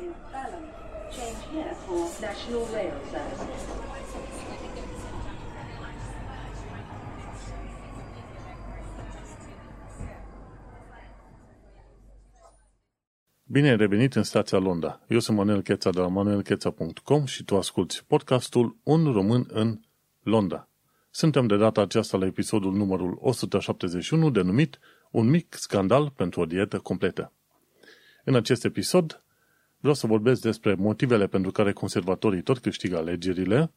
in Balham. Change here for National Rail Services. Bine ai revenit în stația Londra. Eu sunt Manuel Cheța de la manuelcheța.com și tu asculti podcastul Un român în Londra. Suntem de data aceasta la episodul numărul 171 denumit Un mic scandal pentru o dietă completă. În acest episod vreau să vorbesc despre motivele pentru care conservatorii tot câștigă alegerile,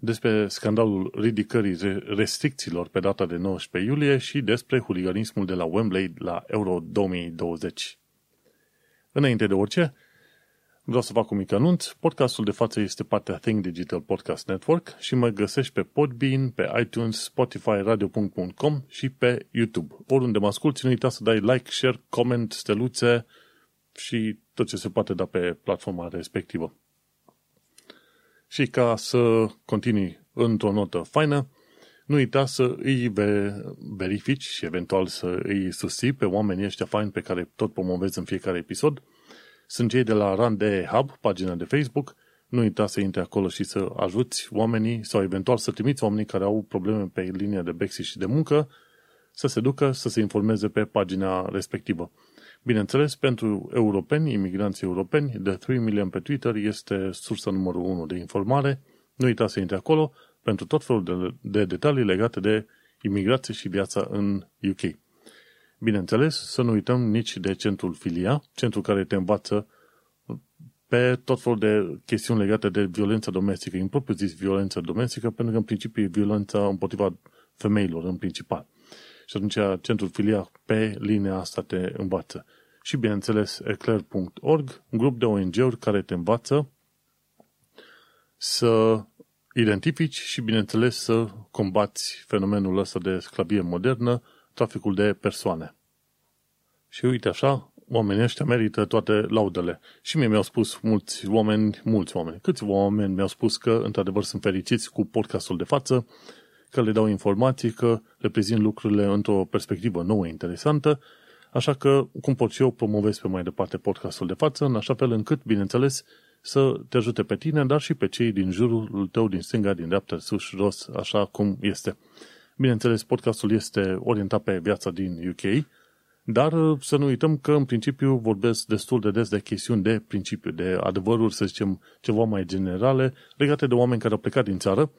despre scandalul ridicării restricțiilor pe data de 19 iulie și despre huliganismul de la Wembley la Euro 2020. Înainte de orice, vreau să fac un mic anunț. Podcastul de față este partea Think Digital Podcast Network și mă găsești pe Podbean, pe iTunes, Spotify, radio.com și pe YouTube. Oriunde mă asculti, nu uita să dai like, share, comment, steluțe și tot ce se poate da pe platforma respectivă. Și ca să continui într-o notă faină, nu uita să îi verifici și eventual să îi susții pe oamenii ăștia faini pe care tot promovezi în fiecare episod. Sunt cei de la Rande Hub, pagina de Facebook. Nu uita să intri acolo și să ajuți oamenii sau eventual să trimiți oamenii care au probleme pe linia de Bexi și de muncă să se ducă să se informeze pe pagina respectivă. Bineînțeles, pentru europeni, imigranții europeni, de 3 million pe Twitter este sursa numărul 1 de informare. Nu uita să intri acolo, pentru tot felul de, de detalii legate de imigrație și viața în UK. Bineînțeles, să nu uităm nici de centrul Filia, centrul care te învață pe tot felul de chestiuni legate de violența domestică, în propriu zis violența domestică, pentru că în principiu e violența împotriva femeilor în principal. Și atunci centrul Filia pe linia asta te învață. Și bineînțeles eclair.org, un grup de ONG-uri care te învață să identifici și, bineînțeles, să combați fenomenul ăsta de sclavie modernă, traficul de persoane. Și uite așa, oamenii ăștia merită toate laudele. Și mie mi-au spus mulți oameni, mulți oameni, câți oameni mi-au spus că, într-adevăr, sunt fericiți cu podcastul de față, că le dau informații, că le prezint lucrurile într-o perspectivă nouă, interesantă, așa că, cum pot și eu, promovez pe mai departe podcastul de față, în așa fel încât, bineînțeles, să te ajute pe tine, dar și pe cei din jurul tău, din stânga, din dreapta, sus, jos, așa cum este. Bineînțeles, podcastul este orientat pe viața din UK, dar să nu uităm că, în principiu, vorbesc destul de des de chestiuni de principiu, de adevăruri, să zicem, ceva mai generale, legate de oameni care au plecat din țară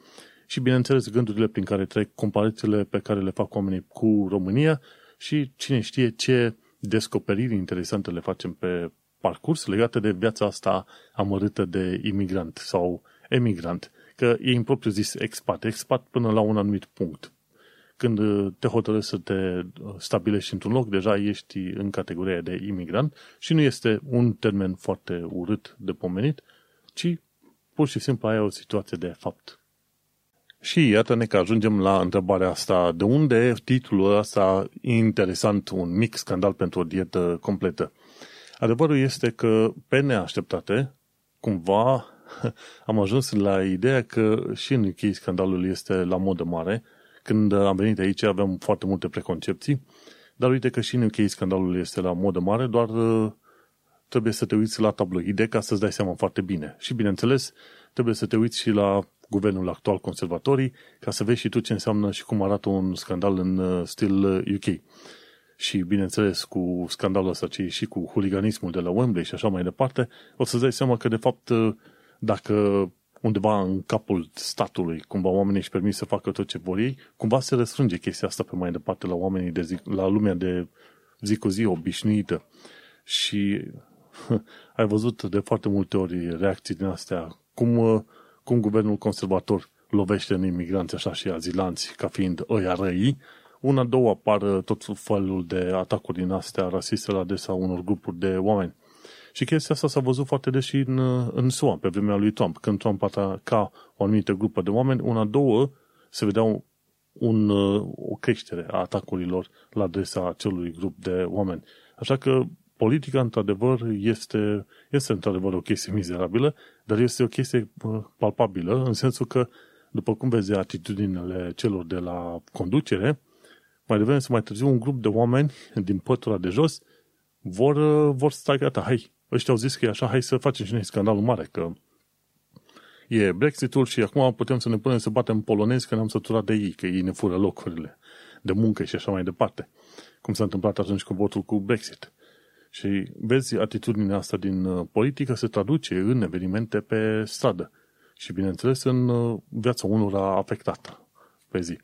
și, bineînțeles, gândurile prin care trec, comparațiile pe care le fac oamenii cu România și cine știe ce descoperiri interesante le facem pe parcurs legate de viața asta amărâtă de imigrant sau emigrant, că e în propriu zis expat, expat până la un anumit punct. Când te hotărăști să te stabilești într-un loc, deja ești în categoria de imigrant și nu este un termen foarte urât de pomenit, ci pur și simplu ai o situație de fapt. Și iată-ne că ajungem la întrebarea asta, de unde titlul ăsta interesant, un mic scandal pentru o dietă completă? Adevărul este că, pe neașteptate, cumva am ajuns la ideea că și în UK scandalul este la modă mare. Când am venit aici aveam foarte multe preconcepții, dar uite că și în UK scandalul este la modă mare, doar uh, trebuie să te uiți la tabloide ca să-ți dai seama foarte bine. Și bineînțeles, trebuie să te uiți și la guvernul actual conservatorii ca să vezi și tu ce înseamnă și cum arată un scandal în uh, stil UK. Uh, și, bineînțeles, cu scandalul ăsta, ci și cu huliganismul de la Wembley și așa mai departe, o să-ți dai seama că, de fapt, dacă undeva în capul statului, cumva oamenii își permit să facă tot ce vor ei, cumva se răsfrânge chestia asta pe mai departe la oamenii de zi, la lumea de zi cu zi obișnuită. Și ai văzut de foarte multe ori reacții din astea, cum, cum guvernul conservator lovește în imigranți așa și azilanți ca fiind ăia răi una, două apar tot felul de atacuri din astea rasiste la adresa unor grupuri de oameni. Și chestia asta s-a văzut foarte des și în, în SUA, pe vremea lui Trump. Când Trump ataca o anumită grupă de oameni, una, două, se vedeau un, o creștere a atacurilor la adresa acelui grup de oameni. Așa că politica, într-adevăr, este, este într-adevăr o chestie mizerabilă, dar este o chestie palpabilă, în sensul că, după cum vezi atitudinile celor de la conducere, mai devreme sau mai târziu un grup de oameni din pătura de jos vor, vor sta gata, hai, ăștia au zis că e așa, hai să facem și noi scandalul mare, că e Brexitul și acum putem să ne punem să batem polonezi că ne-am săturat de ei, că ei ne fură locurile de muncă și așa mai departe. Cum s-a întâmplat atunci cu votul cu Brexit. Și vezi, atitudinea asta din uh, politică se traduce în evenimente pe stradă și, bineînțeles, în uh, viața unora afectată pe zi.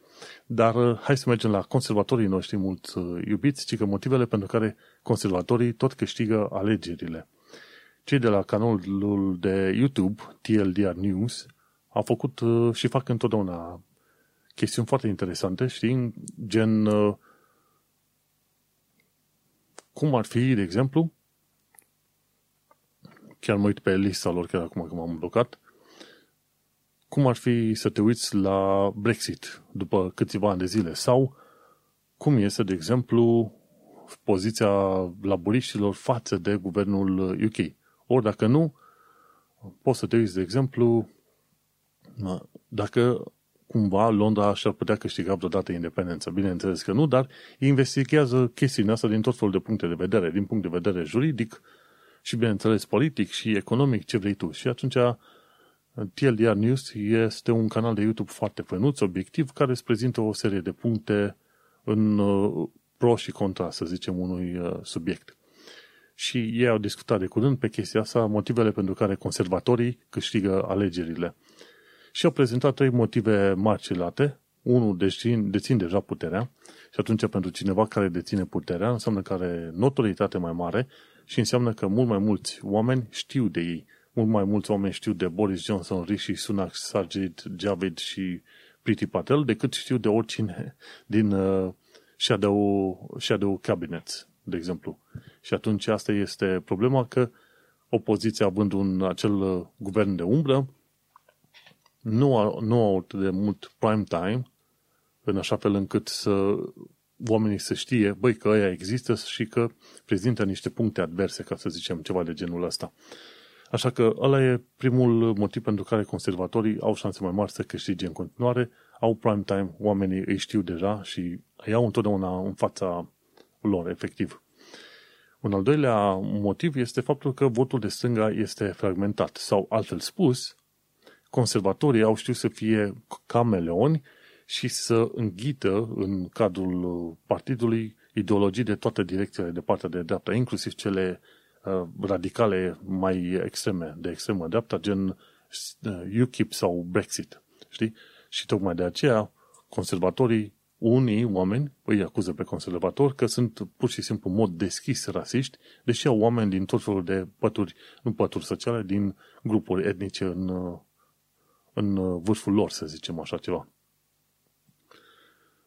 Dar uh, hai să mergem la conservatorii noștri mult iubiți, ci că motivele pentru care conservatorii tot câștigă alegerile. Cei de la canalul de YouTube, TLDR News, au făcut și fac întotdeauna chestiuni foarte interesante, știi, gen cum ar fi, de exemplu, chiar mă uit pe lista lor, chiar acum că m-am blocat, cum ar fi să te uiți la Brexit după câțiva ani de zile? Sau cum este, de exemplu, poziția laburiștilor față de guvernul UK. Ori dacă nu, poți să te uiți, de exemplu, dacă cumva Londra și-ar putea câștiga vreodată independență. Bineînțeles că nu, dar investigează chestiile astea din tot felul de puncte de vedere, din punct de vedere juridic și, bineînțeles, politic și economic, ce vrei tu. Și atunci TLDR News este un canal de YouTube foarte fănuț, obiectiv, care îți prezintă o serie de puncte în uh, pro și contra, să zicem, unui uh, subiect. Și ei au discutat de curând pe chestia asta, motivele pentru care conservatorii câștigă alegerile și au prezentat trei motive marcelate. Unul dețin, dețin deja puterea și atunci pentru cineva care deține puterea înseamnă că are notoritate mai mare și înseamnă că mult mai mulți oameni știu de ei. Mult mai mulți oameni știu de Boris Johnson, Rishi Sunak, Sajid Javid și Priti Patel decât știu de oricine din uh, shadow, shadow cabinets, de exemplu. Și atunci asta este problema că opoziția având un acel uh, guvern de umbră, nu au, nu au atât de mult prime time, în așa fel încât să oamenii să știe, băi, că ăia există și că prezintă niște puncte adverse, ca să zicem ceva de genul ăsta. Așa că ăla e primul motiv pentru care conservatorii au șanse mai mari să câștige în continuare, au prime time, oamenii îi știu deja și îi au întotdeauna în fața lor, efectiv. Un al doilea motiv este faptul că votul de stânga este fragmentat sau, altfel spus, conservatorii au știut să fie cameleoni și să înghită în cadrul partidului ideologii de toate direcțiile de partea de dreapta, inclusiv cele uh, radicale mai extreme, de extremă dreapta, gen uh, UKIP sau Brexit. Știi? Și tocmai de aceea conservatorii, unii oameni îi acuză pe conservatori că sunt pur și simplu în mod deschis rasiști, deși au oameni din tot felul de pături, nu pături sociale, din grupuri etnice în, uh, în uh, vârful lor, să zicem așa ceva.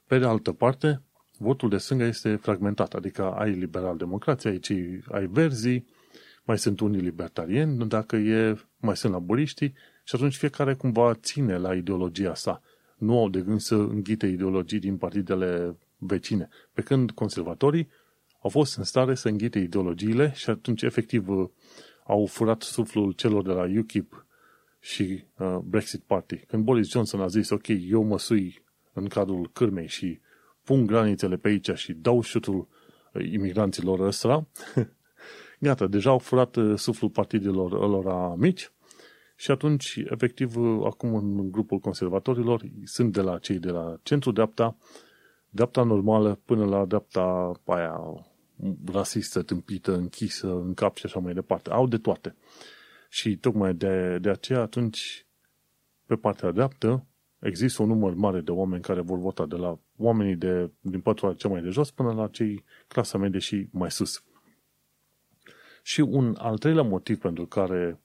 Pe de altă parte, votul de stânga este fragmentat, adică ai liberal-democrație, ai, cei, ai verzii, mai sunt unii libertarieni, dacă e, mai sunt laburiștii și atunci fiecare cumva ține la ideologia sa. Nu au de gând să înghite ideologii din partidele vecine. Pe când conservatorii au fost în stare să înghite ideologiile și atunci efectiv au furat suflul celor de la UKIP și uh, Brexit Party. Când Boris Johnson a zis, ok, eu mă sui în cadrul cârmei și pun granițele pe aici și dau șutul uh, imigranților ăsta, gata, deja au furat uh, suflul partidelor lor mici și atunci, efectiv, uh, acum în grupul conservatorilor sunt de la cei de la centru-dreapta, dreapta normală până la dreapta aia rasistă, tâmpită, închisă în cap și așa mai departe. Au de toate. Și tocmai de, de aceea atunci pe partea dreaptă există un număr mare de oameni care vor vota de la oamenii de, din pătura cea mai de jos până la cei clasa medie și mai sus. Și un al treilea motiv pentru care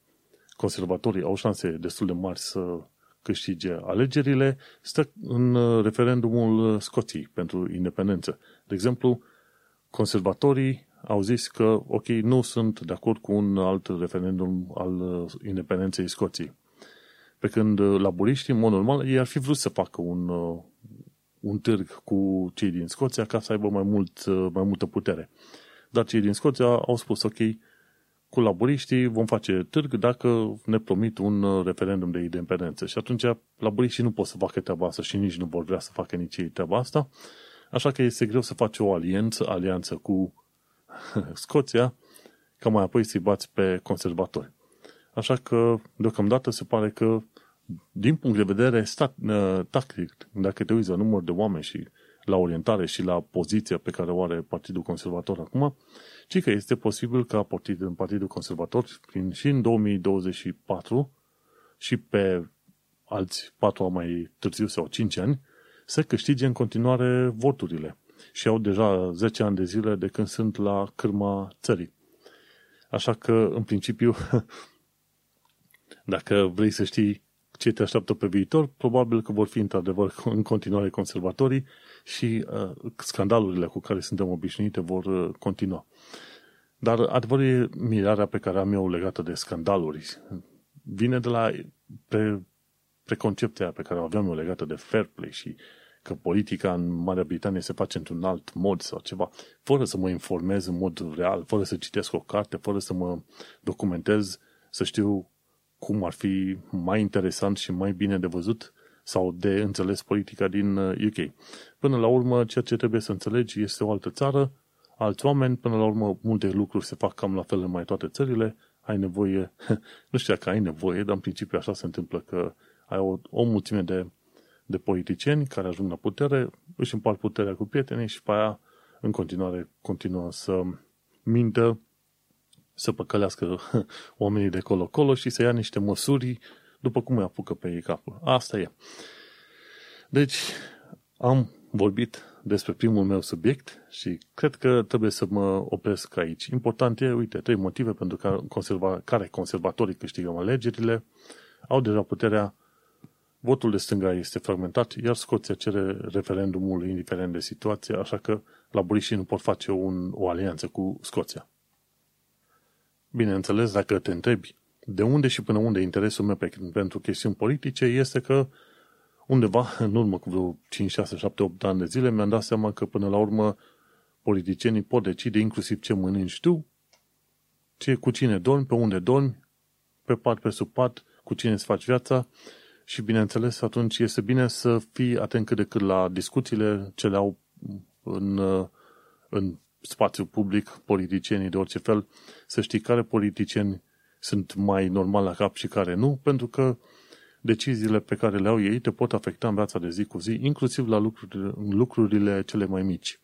conservatorii au șanse destul de mari să câștige alegerile stă în referendumul Scoției pentru independență. De exemplu, conservatorii au zis că, ok, nu sunt de acord cu un alt referendum al uh, independenței Scoției. Pe când uh, laburiștii, în mod normal, ei ar fi vrut să facă un, uh, un târg cu cei din Scoția ca să aibă mai, mult, mai multă putere. Dar cei din Scoția au spus, ok, cu laburiștii vom face târg dacă ne promit un referendum de independență. Și atunci laburiștii nu pot să facă treaba asta și nici nu vor vrea să facă nici ei treaba asta. Așa că este greu să faci o alianță, alianță cu Scoția ca mai apoi să-i bați pe conservatori. Așa că, deocamdată, se pare că, din punct de vedere stat, uh, tactic, dacă te uiți la număr de oameni și la orientare și la poziția pe care o are Partidul Conservator acum, ci că este posibil ca partid, Partidul Conservator, prin, și în 2024 și pe alți patru mai târziu sau 5 ani, să câștige în continuare voturile. Și au deja 10 ani de zile de când sunt la cârma țării. Așa că, în principiu, dacă vrei să știi ce te așteaptă pe viitor, probabil că vor fi într-adevăr în continuare conservatorii și uh, scandalurile cu care suntem obișnuite vor uh, continua. Dar adevărul e mirarea pe care am eu legată de scandaluri. Vine de la pre, preconcepția pe care o aveam eu legată de fair play și că politica în Marea Britanie se face într-un alt mod sau ceva, fără să mă informez în mod real, fără să citesc o carte, fără să mă documentez, să știu cum ar fi mai interesant și mai bine de văzut sau de înțeles politica din UK. Uh, până la urmă, ceea ce trebuie să înțelegi este o altă țară, alți oameni, până la urmă multe lucruri se fac cam la fel în mai toate țările, ai nevoie, nu știu dacă ai nevoie, dar în principiu așa se întâmplă că ai o, o mulțime de, de politicieni care ajung la putere, își împart puterea cu prietenii și pe aia în continuare continuă să mintă, să păcălească oamenii de colo-colo și să ia niște măsuri după cum îi apucă pe ei capul. Asta e. Deci, am vorbit despre primul meu subiect și cred că trebuie să mă opresc aici. Important e, uite, trei motive pentru care, conserva, care conservatorii câștigă alegerile, au deja puterea, votul de stânga este fragmentat, iar Scoția cere referendumul indiferent de situație, așa că laburiștii nu pot face un, o alianță cu Scoția. Bineînțeles, dacă te întrebi de unde și până unde interesul meu pe, pentru chestiuni politice, este că undeva în urmă cu vreo 5, 6, 7, 8 ani de zile mi-am dat seama că până la urmă politicienii pot decide inclusiv ce mănânci tu, ce, cu cine dormi, pe unde dormi, pe pat, pe sub pat, cu cine îți faci viața și bineînțeles atunci este bine să fii atent cât de cât la discuțiile ce le au în, în spațiu public politicienii de orice fel, să știi care politicieni sunt mai normal la cap și care nu, pentru că deciziile pe care le au ei te pot afecta în viața de zi cu zi, inclusiv la lucrurile, lucrurile cele mai mici.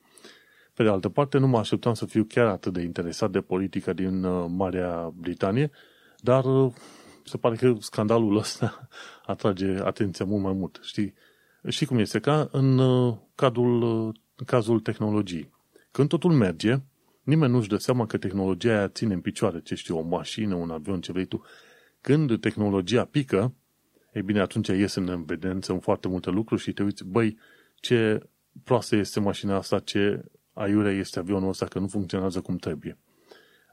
Pe de altă parte, nu mă așteptam să fiu chiar atât de interesat de politica din uh, Marea Britanie, dar uh, se pare că scandalul ăsta atrage atenția mult mai mult. Știi, știi cum este? Ca în uh, cadrul, în cazul tehnologiei. Când totul merge, nimeni nu-și dă seama că tehnologia aia ține în picioare, ce știu, o mașină, un avion, ce vrei tu. Când tehnologia pică, ei bine, atunci iese în evidență în foarte multe lucruri și te uiți, băi, ce proastă este mașina asta, ce aiurea este avionul ăsta, că nu funcționează cum trebuie.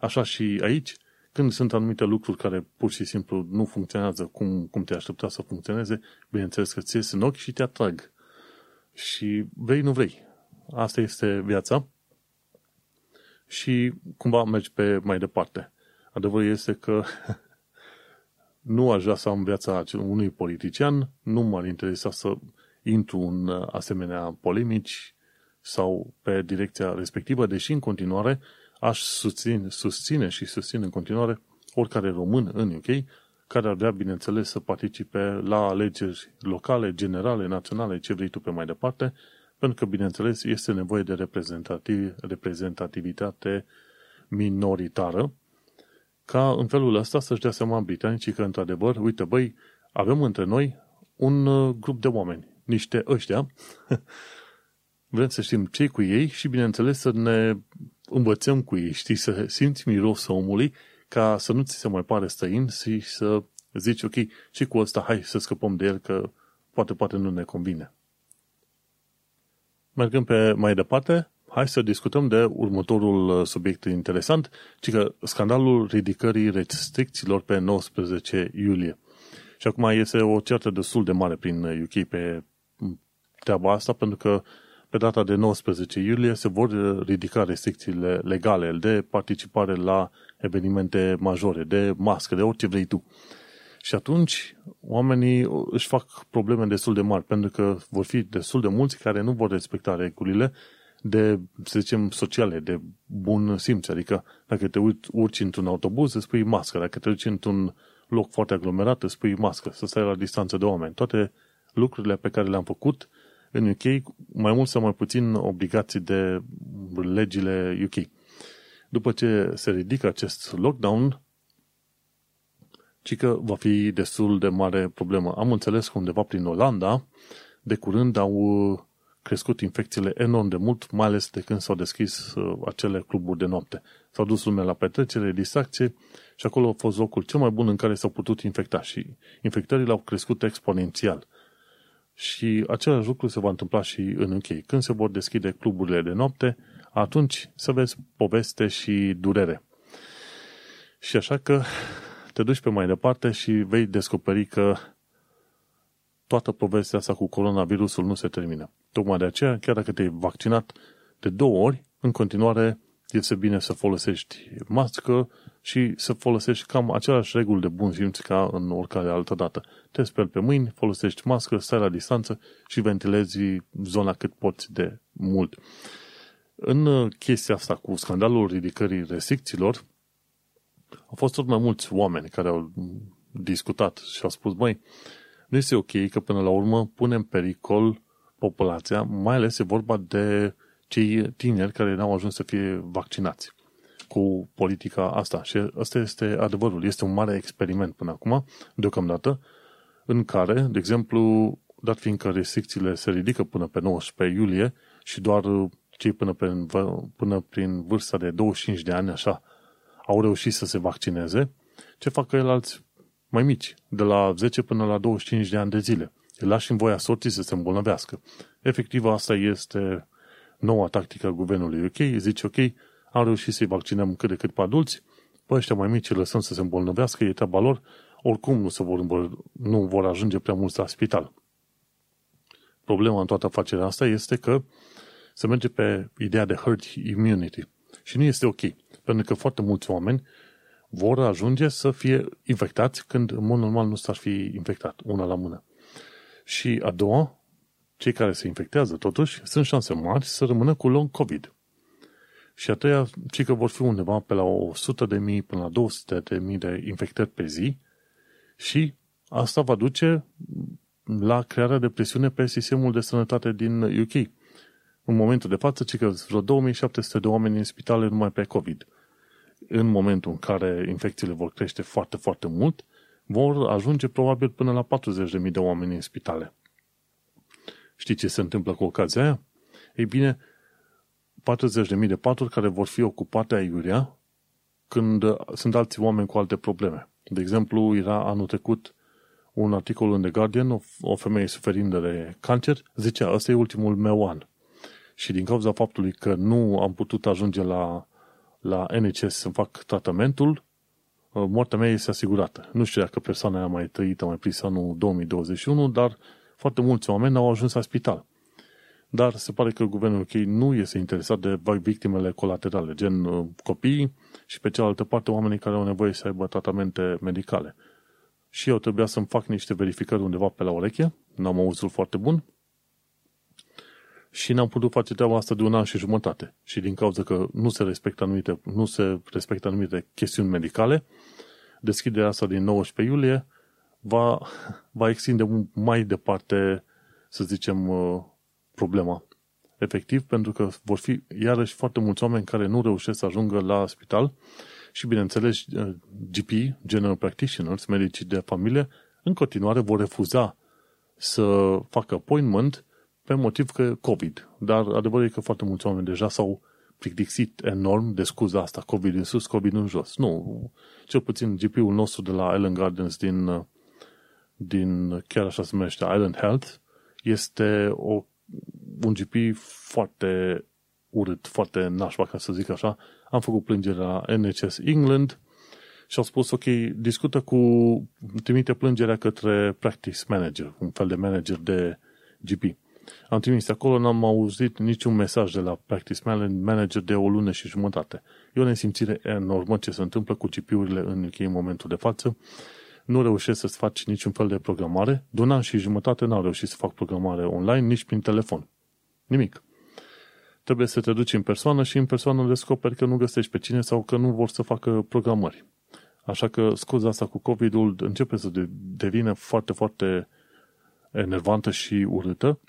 Așa și aici, când sunt anumite lucruri care pur și simplu nu funcționează cum, cum te aștepta să funcționeze, bineînțeles că ți ies în ochi și te atrag. Și vrei, nu vrei. Asta este viața. Și cumva mergi pe mai departe. Adevărul este că nu aș vrea să am viața unui politician, nu m-ar interesa să intru în asemenea polemici sau pe direcția respectivă, deși în continuare aș susține, susține și susțin în continuare oricare român în UK care ar vrea, bineînțeles, să participe la alegeri locale, generale, naționale, ce vrei tu pe mai departe, pentru că, bineînțeles, este nevoie de reprezentativ, reprezentativitate minoritară ca în felul ăsta să-și dea seama britanicii că, într-adevăr, uite, băi, avem între noi un uh, grup de oameni, niște ăștia, vrem să știm ce cu ei și, bineînțeles, să ne învățăm cu ei, știi, să simți mirosul omului, ca să nu ți se mai pare străin și să zici, ok, și cu ăsta, hai să scăpăm de el, că poate, poate nu ne convine. Mergând pe mai departe, hai să discutăm de următorul uh, subiect interesant, ci că scandalul ridicării restricțiilor pe 19 iulie. Și acum este o certă destul de mare prin UK uh, pe treaba asta, pentru că pe data de 19 iulie se vor uh, ridica restricțiile legale de participare la evenimente majore, de mască, de orice vrei tu. Și atunci oamenii își fac probleme destul de mari, pentru că vor fi destul de mulți care nu vor respecta regulile de, să zicem, sociale, de bun simț. Adică dacă te urci într-un autobuz, îți pui mască. Dacă te urci într-un loc foarte aglomerat, îți pui mască, să stai la distanță de oameni. Toate lucrurile pe care le-am făcut în UK, mai mult sau mai puțin obligații de legile UK. După ce se ridică acest lockdown, ci că va fi destul de mare problemă. Am înțeles că undeva prin Olanda, de curând au crescut infecțiile enorm de mult, mai ales de când s-au deschis uh, acele cluburi de noapte. S-au dus lumea la petrecere, distracție și acolo a fost locul cel mai bun în care s-au putut infecta și infectările au crescut exponențial. Și același lucru se va întâmpla și în închei. Când se vor deschide cluburile de noapte, atunci să vezi poveste și durere. Și așa că te duci pe mai departe și vei descoperi că toată povestea asta cu coronavirusul nu se termină. Tocmai de aceea, chiar dacă te-ai vaccinat de două ori, în continuare este bine să folosești mască și să folosești cam același reguli de bun simț ca în oricare altă dată. Te speli pe mâini, folosești mască, stai la distanță și ventilezi zona cât poți de mult. În chestia asta cu scandalul ridicării restricțiilor, au fost tot mai mulți oameni care au discutat și au spus, băi, nu este ok că până la urmă punem pericol populația, mai ales e vorba de cei tineri care n-au ajuns să fie vaccinați cu politica asta. Și asta este adevărul. Este un mare experiment până acum, deocamdată, în care, de exemplu, dat fiindcă restricțiile se ridică până pe 19 iulie și doar cei până, pe, până prin vârsta de 25 de ani, așa, au reușit să se vaccineze, ce fac alți mai mici, de la 10 până la 25 de ani de zile. Îi lași în voia sorții să se îmbolnăvească. Efectiv, asta este noua tactică a guvernului UK. Zice, ok, am reușit să-i vaccinăm cât de cât pe adulți, pe ăștia mai mici îi lăsăm să se îmbolnăvească, e treaba lor, oricum nu, se vor, nu vor ajunge prea mulți la spital. Problema în toată afacerea asta este că se merge pe ideea de herd immunity. Și nu este ok, pentru că foarte mulți oameni vor ajunge să fie infectați când în mod normal nu s-ar fi infectat, una la mână. Și a doua, cei care se infectează totuși, sunt șanse mari să rămână cu long COVID. Și a treia, cei că vor fi undeva pe la 100 de mii până la 200 de mii de infectări pe zi și asta va duce la crearea de presiune pe sistemul de sănătate din UK. În momentul de față, ci că vreo 2700 de oameni în spitale numai pe COVID. În momentul în care infecțiile vor crește foarte, foarte mult, vor ajunge probabil până la 40.000 de oameni în spitale. Știi ce se întâmplă cu ocazia aia? Ei bine, 40.000 de paturi care vor fi ocupate aiurea când sunt alți oameni cu alte probleme. De exemplu, era anul trecut un articol în The Guardian, o, o femeie suferind de cancer, zicea, ăsta e ultimul meu an. Și din cauza faptului că nu am putut ajunge la, la NHS să fac tratamentul, Uh, moartea mea este asigurată. Nu știu dacă persoana a mai trăit, a mai prins anul 2021, dar foarte mulți oameni au ajuns la spital. Dar se pare că guvernul UK nu este interesat de victimele colaterale, gen uh, copii și pe cealaltă parte oamenii care au nevoie să aibă tratamente medicale. Și eu trebuia să-mi fac niște verificări undeva pe la ureche, n-am auzit foarte bun, și n-am putut face treaba asta de un an și jumătate. Și din cauza că nu se respectă anumite, nu se respectă anumite chestiuni medicale, deschiderea asta din 19 iulie va, va extinde mai departe, să zicem, uh, problema. Efectiv, pentru că vor fi iarăși foarte mulți oameni care nu reușesc să ajungă la spital și, bineînțeles, uh, GP, General Practitioners, medicii de familie, în continuare vor refuza să facă appointment pe motiv că COVID. Dar adevărul e că foarte mulți oameni deja s-au plictisit enorm de scuza asta, COVID în sus, COVID în jos. Nu, cel puțin GP-ul nostru de la Island Gardens din, din chiar așa se numește Island Health, este o, un GP foarte urât, foarte nașpa, ca să zic așa. Am făcut plângere la NHS England și au spus, ok, discută cu, trimite plângerea către practice manager, un fel de manager de GP. Am trimis acolo, n-am auzit niciun mesaj de la Practice Manager de o lună și jumătate. E o nesimțire enormă ce se întâmplă cu GP-urile în UK în momentul de față. Nu reușesc să-ți faci niciun fel de programare. De un an și jumătate n-au reușit să fac programare online, nici prin telefon. Nimic. trebuie să te duci în persoană și în persoană descoperi că nu găsești pe cine sau că nu vor să facă programări. Așa că scuza asta cu COVID-ul începe să devină foarte, foarte enervantă și urâtă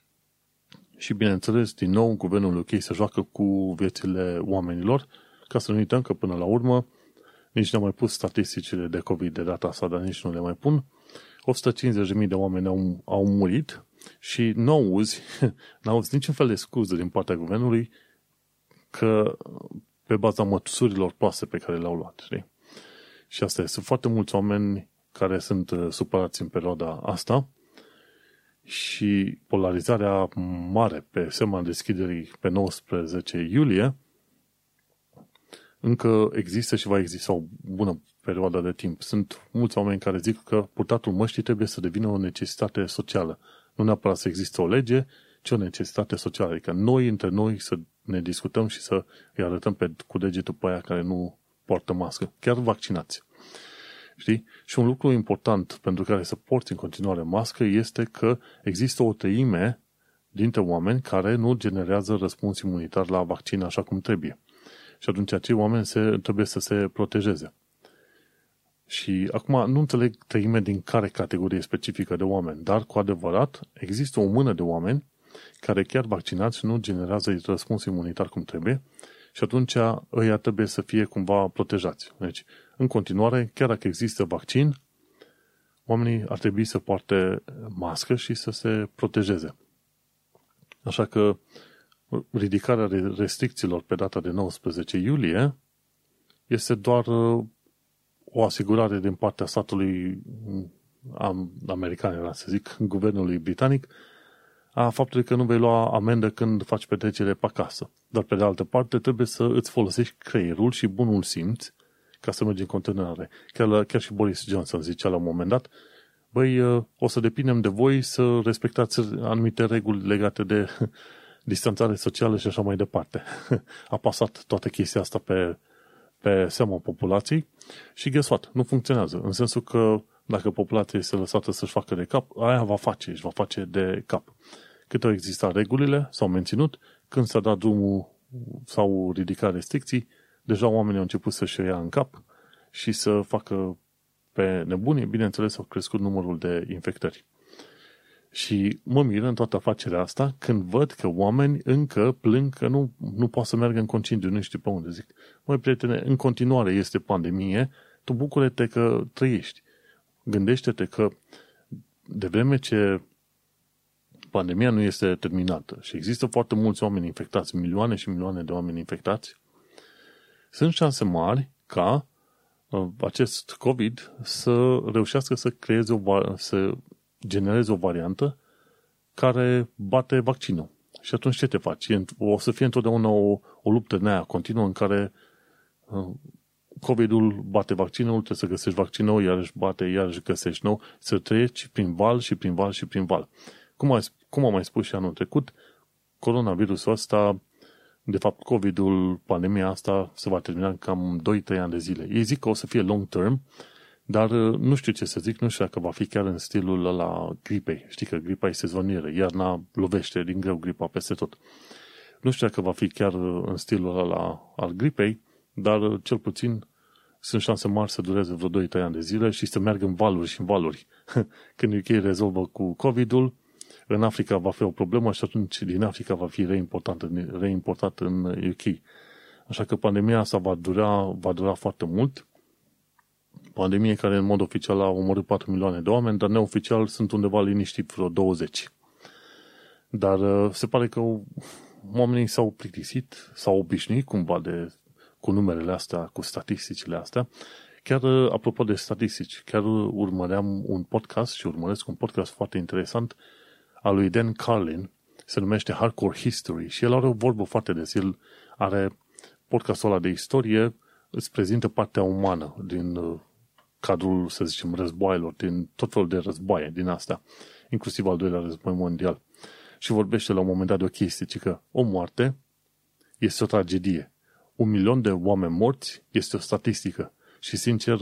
și, bineînțeles, din nou, guvernul UK se joacă cu viețile oamenilor, ca să nu uităm că, până la urmă, nici nu au mai pus statisticile de COVID de data asta, dar nici nu le mai pun. 150.000 de oameni au, au murit și nu auzi, nu auzi niciun fel de scuză din partea guvernului că pe baza măsurilor proaste pe care le-au luat. Știi? Și asta este. Sunt foarte mulți oameni care sunt uh, supărați în perioada asta și polarizarea mare pe sema deschiderii pe 19 iulie încă există și va exista o bună perioadă de timp. Sunt mulți oameni care zic că purtatul măștii trebuie să devină o necesitate socială. Nu neapărat să există o lege, ci o necesitate socială. Adică noi între noi să ne discutăm și să îi arătăm pe, cu degetul pe aia care nu poartă mască. Chiar vaccinați. Știi? Și un lucru important pentru care să porți în continuare mască este că există o treime dintre oameni care nu generează răspuns imunitar la vaccin așa cum trebuie. Și atunci acei oameni se, trebuie să se protejeze. Și acum nu înțeleg treime din care categorie specifică de oameni, dar cu adevărat există o mână de oameni care chiar vaccinați nu generează răspuns imunitar cum trebuie și atunci ăia trebuie să fie cumva protejați. Deci, în continuare, chiar dacă există vaccin, oamenii ar trebui să poarte mască și să se protejeze. Așa că ridicarea restricțiilor pe data de 19 iulie este doar uh, o asigurare din partea statului american, era să zic, guvernului britanic, a faptului că nu vei lua amendă când faci petrecere pe acasă. Dar pe de altă parte trebuie să îți folosești creierul și bunul simț ca să mergi în continuare. Chiar, chiar și Boris Johnson zicea la un moment dat, băi, uh, o să depindem de voi să respectați anumite reguli legate de distanțare socială și așa mai departe. A pasat toată chestia asta pe, pe seama populației și guess what? Nu funcționează. În sensul că dacă populația este lăsată să-și facă de cap, aia va face, își va face de cap. Cât au existat regulile, s-au menținut, când s-a dat drumul sau ridicat restricții, deja oamenii au început să-și ia în cap și să facă pe nebunii, bineînțeles, au crescut numărul de infectări. Și mă miră în toată afacerea asta când văd că oameni încă plâng că nu, nu poate să meargă în concediu, nu știu pe unde zic. Măi, prietene, în continuare este pandemie, tu bucură-te că trăiești. Gândește-te că de vreme ce pandemia nu este terminată și există foarte mulți oameni infectați, milioane și milioane de oameni infectați, sunt șanse mari ca uh, acest COVID să reușească să creeze o, să genereze o variantă care bate vaccinul. Și atunci ce te faci? O să fie întotdeauna o, o luptă în aia continuă în care uh, COVID-ul bate vaccinul, trebuie să găsești vaccinul, iarăși bate, iarăși găsești nou, să treci prin val și prin val și prin val. Cum, ai, cum am mai spus și anul trecut, coronavirusul ăsta, de fapt COVID-ul, pandemia asta, se va termina cam 2-3 ani de zile. Ei zic că o să fie long term, dar uh, nu știu ce să zic, nu știu dacă va fi chiar în stilul la gripei. Știi că gripa e sezonieră, iarna lovește din greu gripa peste tot. Nu știu dacă va fi chiar uh, în stilul ăla al gripei, dar uh, cel puțin sunt șanse mari să dureze vreo 2-3 ani de zile și să meargă în valuri și în valuri. Când UK rezolvă cu COVID-ul, în Africa va fi o problemă și atunci din Africa va fi reimportat, reimportat în UK. Așa că pandemia asta va dura, va dura foarte mult pandemie care în mod oficial a omorât 4 milioane de oameni, dar neoficial sunt undeva liniștit vreo 20. Dar uh, se pare că oamenii s-au plictisit, s-au obișnuit cumva de, cu numerele astea, cu statisticile astea. Chiar uh, apropo de statistici, chiar urmăream un podcast și urmăresc un podcast foarte interesant al lui Dan Carlin, se numește Hardcore History și el are o vorbă foarte des. El are podcastul ăla de istorie, îți prezintă partea umană din uh, cadrul, să zicem, războaielor, din tot felul de războaie din asta, inclusiv al doilea război mondial. Și vorbește la un moment dat de o chestie, ci că o moarte este o tragedie. Un milion de oameni morți este o statistică. Și sincer,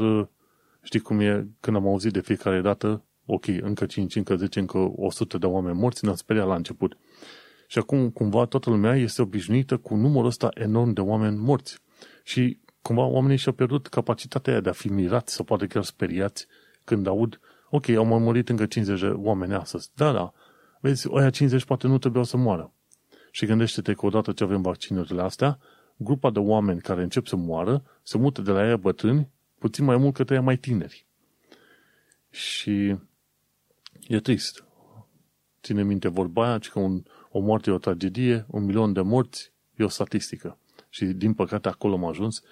știi cum e, când am auzit de fiecare dată, ok, încă 5, încă 10, încă 100 de oameni morți, ne-am speriat la început. Și acum, cumva, toată lumea este obișnuită cu numărul ăsta enorm de oameni morți. Și, cumva, oamenii și-au pierdut capacitatea aia de a fi mirați sau poate chiar speriați când aud, ok, au mai murit încă 50 de oameni astăzi. Da, da, vezi, oia 50 poate nu trebuiau să moară. Și gândește-te că odată ce avem vaccinurile astea, grupa de oameni care încep să moară se mută de la ea bătrâni puțin mai mult către ea mai tineri. Și e trist. Ține minte vorba aia, că un, o moarte e o tragedie, un milion de morți e o statistică. Și din păcate acolo am ajuns uh,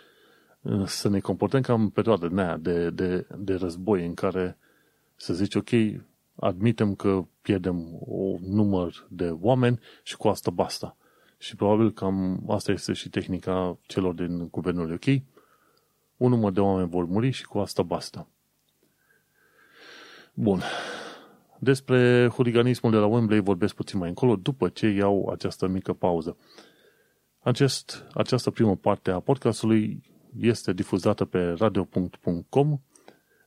să ne comportăm ca în perioada de, de, de, de război în care să zici, ok, admitem că pierdem un număr de oameni și cu asta basta. Și probabil că asta este și tehnica celor din guvernul UK. Un număr de oameni vor muri și cu asta basta. Bun. Despre huliganismul de la Wembley vorbesc puțin mai încolo, după ce iau această mică pauză. Acest, această primă parte a podcastului este difuzată pe radio.com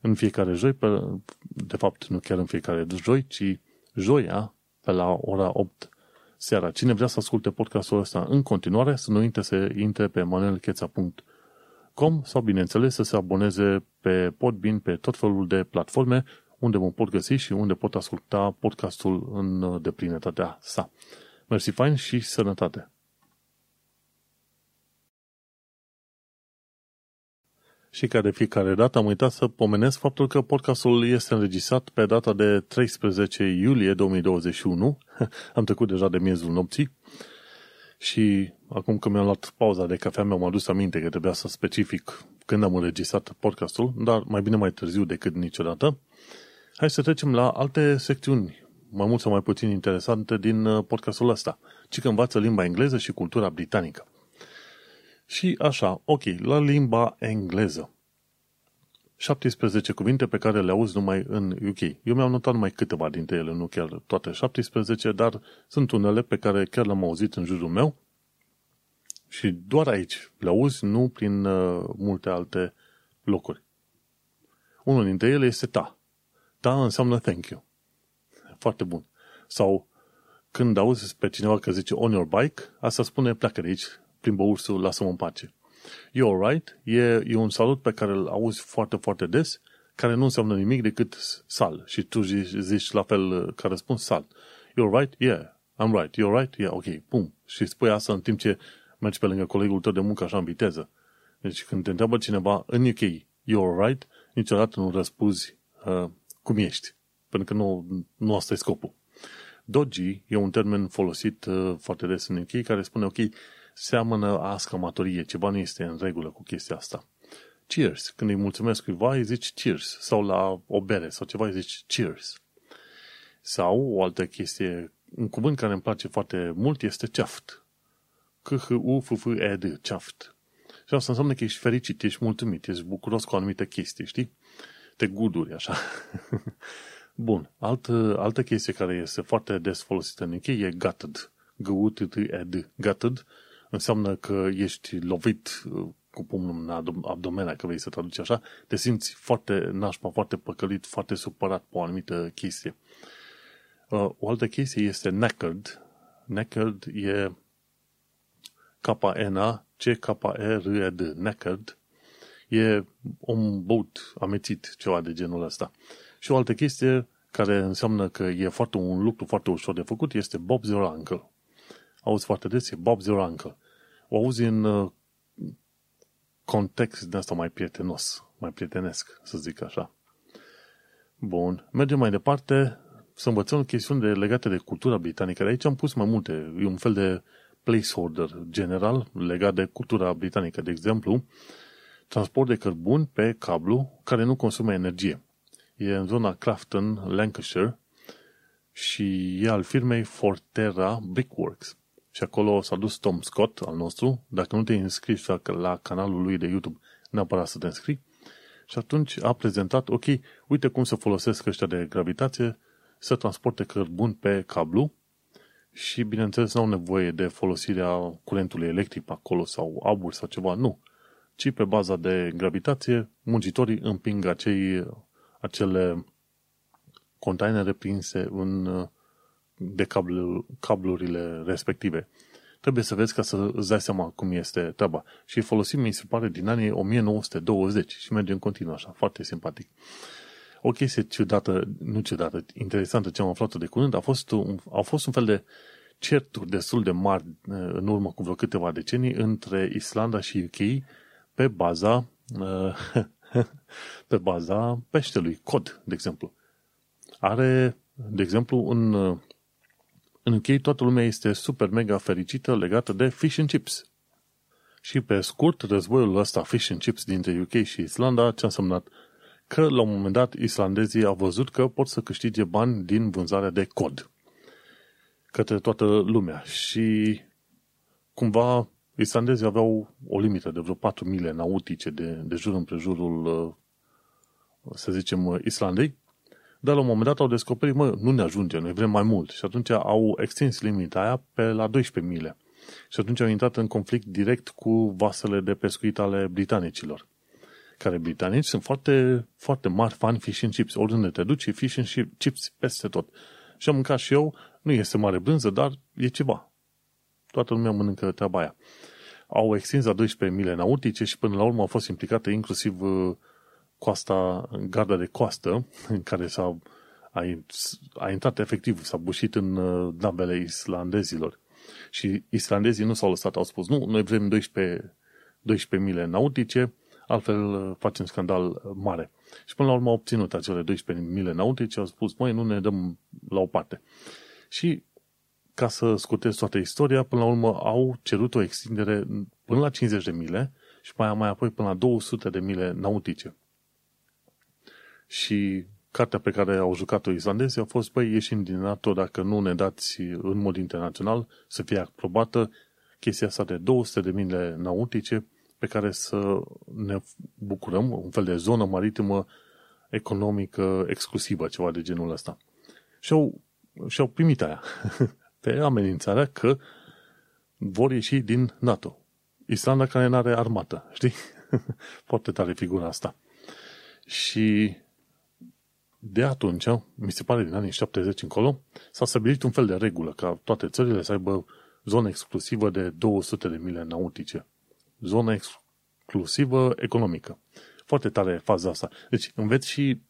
în fiecare joi, pe, de fapt nu chiar în fiecare joi, ci joia pe la ora 8 seara. Cine vrea să asculte podcastul ăsta în continuare, să nu uite să intre pe manuelcheța.com sau, bineînțeles, să se aboneze pe Podbean, pe tot felul de platforme unde mă pot găsi și unde pot asculta podcastul în deplinătatea sa. Mersi fain și sănătate! Și ca de fiecare dată am uitat să pomenesc faptul că podcastul este înregistrat pe data de 13 iulie 2021. am trecut deja de miezul nopții și acum că mi-am luat pauza de cafea, mi-am adus aminte că trebuia să specific când am înregistrat podcastul, dar mai bine mai târziu decât niciodată. Hai să trecem la alte secțiuni, mai mult sau mai puțin interesante din uh, podcastul ăsta, ci că învață limba engleză și cultura britanică. Și așa, ok, la limba engleză. 17 cuvinte pe care le auzi numai în UK. Eu mi-am notat numai câteva dintre ele, nu chiar toate 17, dar sunt unele pe care chiar le-am auzit în jurul meu și doar aici le auzi, nu prin uh, multe alte locuri. Unul dintre ele este ta. Ta înseamnă thank you. Foarte bun. Sau când auzi pe cineva că zice on your bike, asta spune pleacă de aici, plimbă ursul, lasă-mă în pace. You alright? E, e un salut pe care îl auzi foarte, foarte des, care nu înseamnă nimic decât sal. Și tu zici, zici la fel uh, ca răspuns sal. You alright? Yeah, I'm right. You alright? Yeah, ok, pum. Și spui asta în timp ce mergi pe lângă colegul tău de muncă așa în viteză. Deci când te întreabă cineva în UK, you alright? Niciodată nu răspunzi uh, cum ești. Pentru că nu, nu asta e scopul. Doji e un termen folosit uh, foarte des în UK care spune, ok, seamănă a scamatorie, ceva nu este în regulă cu chestia asta. Cheers. Când îi mulțumesc cuiva, îi zici cheers. Sau la o bere sau ceva, îi zici cheers. Sau o altă chestie, un cuvânt care îmi place foarte mult este chaft. c h u f f e d chaft. Și asta înseamnă că ești fericit, ești mulțumit, ești bucuros cu o anumită chestie, știi? Te guduri, așa. Bun. Altă, altă chestie care este foarte des folosită în închei e gutted. g u t t e d Gutted înseamnă că ești lovit uh, cu pumnul în abdomen, dacă vrei să traduci așa, te simți foarte nașpa, foarte păcălit, foarte supărat pe o anumită chestie. Uh, o altă chestie este knackered. Knackered e K-N-A C-K-R-E-D. Knackered e un băut amețit, ceva de genul ăsta. Și o altă chestie care înseamnă că e foarte un lucru foarte ușor de făcut este Bob's Your Uncle auzi foarte des, e Bob's Your Uncle. O auzi în uh, context de asta mai prietenos, mai prietenesc, să zic așa. Bun, mergem mai departe să învățăm chestiuni de, legate de cultura britanică. Aici am pus mai multe, e un fel de placeholder general legat de cultura britanică. De exemplu, transport de cărbuni pe cablu care nu consumă energie. E în zona Clafton, Lancashire și e al firmei Forterra Brickworks. Și acolo s-a dus Tom Scott, al nostru. Dacă nu te-ai înscris la canalul lui de YouTube, neapărat să te înscrii. Și atunci a prezentat, ok, uite cum să folosesc ăștia de gravitație să transporte cărbun pe cablu și, bineînțeles, nu au nevoie de folosirea curentului electric pe acolo sau abur sau ceva, nu. Ci pe baza de gravitație, muncitorii împing acei, acele containere prinse în de cablu, cablurile respective. Trebuie să vezi ca să îți dai seama cum este treaba. Și folosim, mi se pare, din anii 1920 și merge în continuu așa, foarte simpatic. O chestie ciudată, nu ciudată, interesantă ce am aflat de curând, a fost un, a fost un fel de certuri destul de mari în urmă cu vreo câteva decenii între Islanda și UK pe baza pe baza peștelui, cod, de exemplu. Are, de exemplu, în, în UK toată lumea este super mega fericită legată de fish and chips. Și pe scurt, războiul ăsta fish and chips dintre UK și Islanda ce a însemnat? Că la un moment dat islandezii au văzut că pot să câștige bani din vânzarea de cod către toată lumea și cumva islandezii aveau o limită de vreo 4 mile nautice de, de jur împrejurul, uh, să zicem, Islandei, dar la un moment dat au descoperit, mă, nu ne ajunge, noi vrem mai mult. Și atunci au extins limita aia pe la 12 mile. Și atunci au intrat în conflict direct cu vasele de pescuit ale britanicilor. Care britanici sunt foarte, foarte mari fani fish and chips. Oriunde te duci, fish and chips peste tot. Și am mâncat și eu, nu este mare brânză, dar e ceva. Toată lumea mănâncă treaba aia. Au extins la 12 mile nautice și până la urmă au fost implicate inclusiv uh, coasta, garda de coastă, în care s-a a, a intrat efectiv, s-a bușit în uh, navele islandezilor. Și islandezii nu s-au lăsat, au spus, nu, noi vrem 12, 12 mile nautice, altfel uh, facem scandal mare. Și până la urmă au obținut acele 12 mile nautice, au spus, măi, nu ne dăm la o parte. Și ca să scutez toată istoria, până la urmă au cerut o extindere până la 50 de mile și mai, mai apoi până la 200 de mile nautice. Și cartea pe care au jucat-o islandezii a fost, băi, ieșim din NATO dacă nu ne dați în mod internațional să fie aprobată chestia asta de 200 de mile nautice pe care să ne bucurăm, un fel de zonă maritimă economică exclusivă, ceva de genul ăsta. Și au, și au primit aia pe amenințarea că vor ieși din NATO. Islanda care nu are armată, știi? Foarte tare figura asta. Și de atunci, mi se pare din anii 70 încolo, s-a stabilit un fel de regulă ca toate țările să aibă zonă exclusivă de 200 de mile nautice. Zonă exclusivă economică. Foarte tare faza asta. Deci înveți și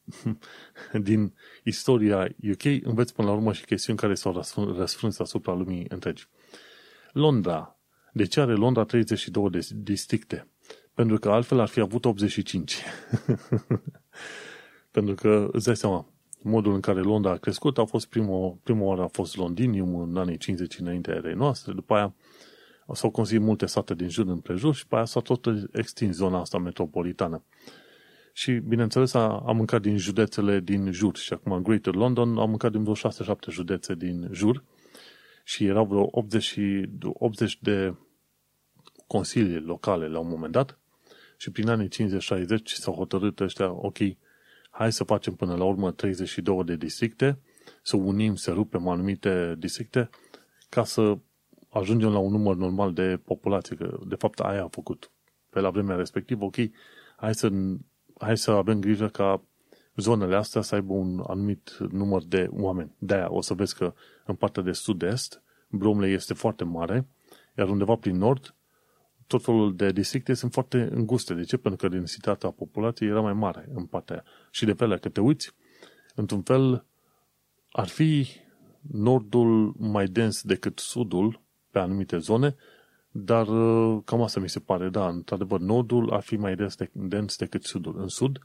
din istoria UK, înveți până la urmă și chestiuni care s-au răsfrâns asupra lumii întregi. Londra. De ce are Londra 32 de districte? Pentru că altfel ar fi avut 85. Pentru că, îți dai seama, modul în care Londra a crescut a fost prima, prima oară a fost Londinium în anii 50 înaintea erei noastre, după aia s-au construit multe sate din jur împrejur și pe aia s-a tot extins zona asta metropolitană. Și, bineînțeles, a, a mâncat din județele din jur. Și acum Greater London a mâncat din vreo 6-7 județe din jur. Și erau vreo 80, 80 de consilii locale la un moment dat. Și prin anii 50-60 s-au hotărât ăștia, ok, hai să facem până la urmă 32 de districte, să unim, să rupem anumite districte, ca să ajungem la un număr normal de populație, că de fapt aia a făcut pe la vremea respectivă, ok, hai să, hai să avem grijă ca zonele astea să aibă un anumit număr de oameni. De-aia o să vezi că în partea de sud-est Bromley este foarte mare, iar undeva prin nord tot felul de districte sunt foarte înguste. De ce? Pentru că densitatea populației era mai mare în partea aia. Și de pe alea, că te uiți, într-un fel, ar fi nordul mai dens decât sudul pe anumite zone, dar uh, cam asta mi se pare, da, într-adevăr, nordul ar fi mai dens, de, dens decât sudul. În sud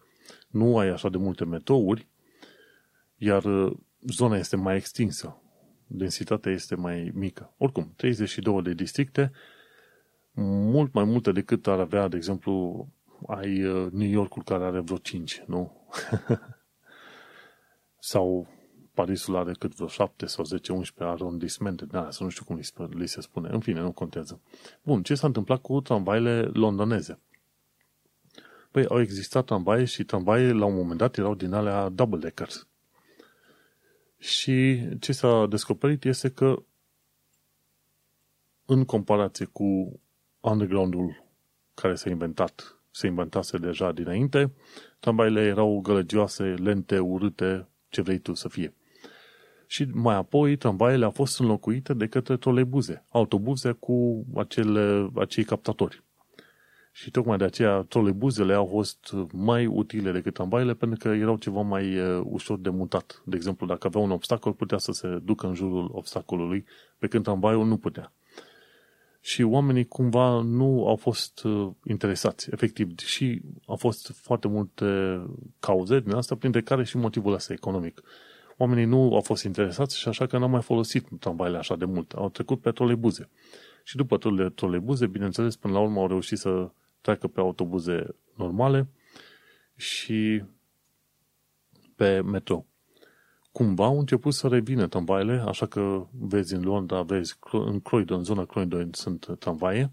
nu ai așa de multe metouri, iar uh, zona este mai extinsă. Densitatea este mai mică. Oricum, 32 de districte, mult mai multe decât ar avea, de exemplu, ai uh, New Yorkul care are vreo 5, nu? Sau Parisul are cât vreo 7 sau 10-11 arondismente, da, să nu știu cum li se spune. În fine, nu contează. Bun, ce s-a întâmplat cu tramvaile londoneze? Păi au existat tramvaie și tramvaie la un moment dat erau din alea double-deckers. Și ce s-a descoperit este că în comparație cu undergroundul care s-a inventat, se inventase deja dinainte, tramvaile erau gălăgioase, lente, urâte, ce vrei tu să fie. și mai apoi tramvaiele au fost înlocuite de către troleibuze, autobuze cu acele, acei captatori. Și tocmai de aceea troleibuzele au fost mai utile decât tramvaiele pentru că erau ceva mai uh, ușor de mutat. De exemplu, dacă avea un obstacol, putea să se ducă în jurul obstacolului, pe când tramvaiul nu putea. Și oamenii cumva nu au fost uh, interesați, efectiv, și au fost foarte multe cauze din asta, printre care și motivul ăsta economic. Oamenii nu au fost interesați și așa că n-au mai folosit tramvaiele așa de mult. Au trecut pe troleibuze. Și după troleibuze, bineînțeles, până la urmă au reușit să treacă pe autobuze normale și pe metro. Cumva au început să revină tramvaiele, așa că vezi în Londra, vezi în Croydon, în zona Croydon sunt tramvaie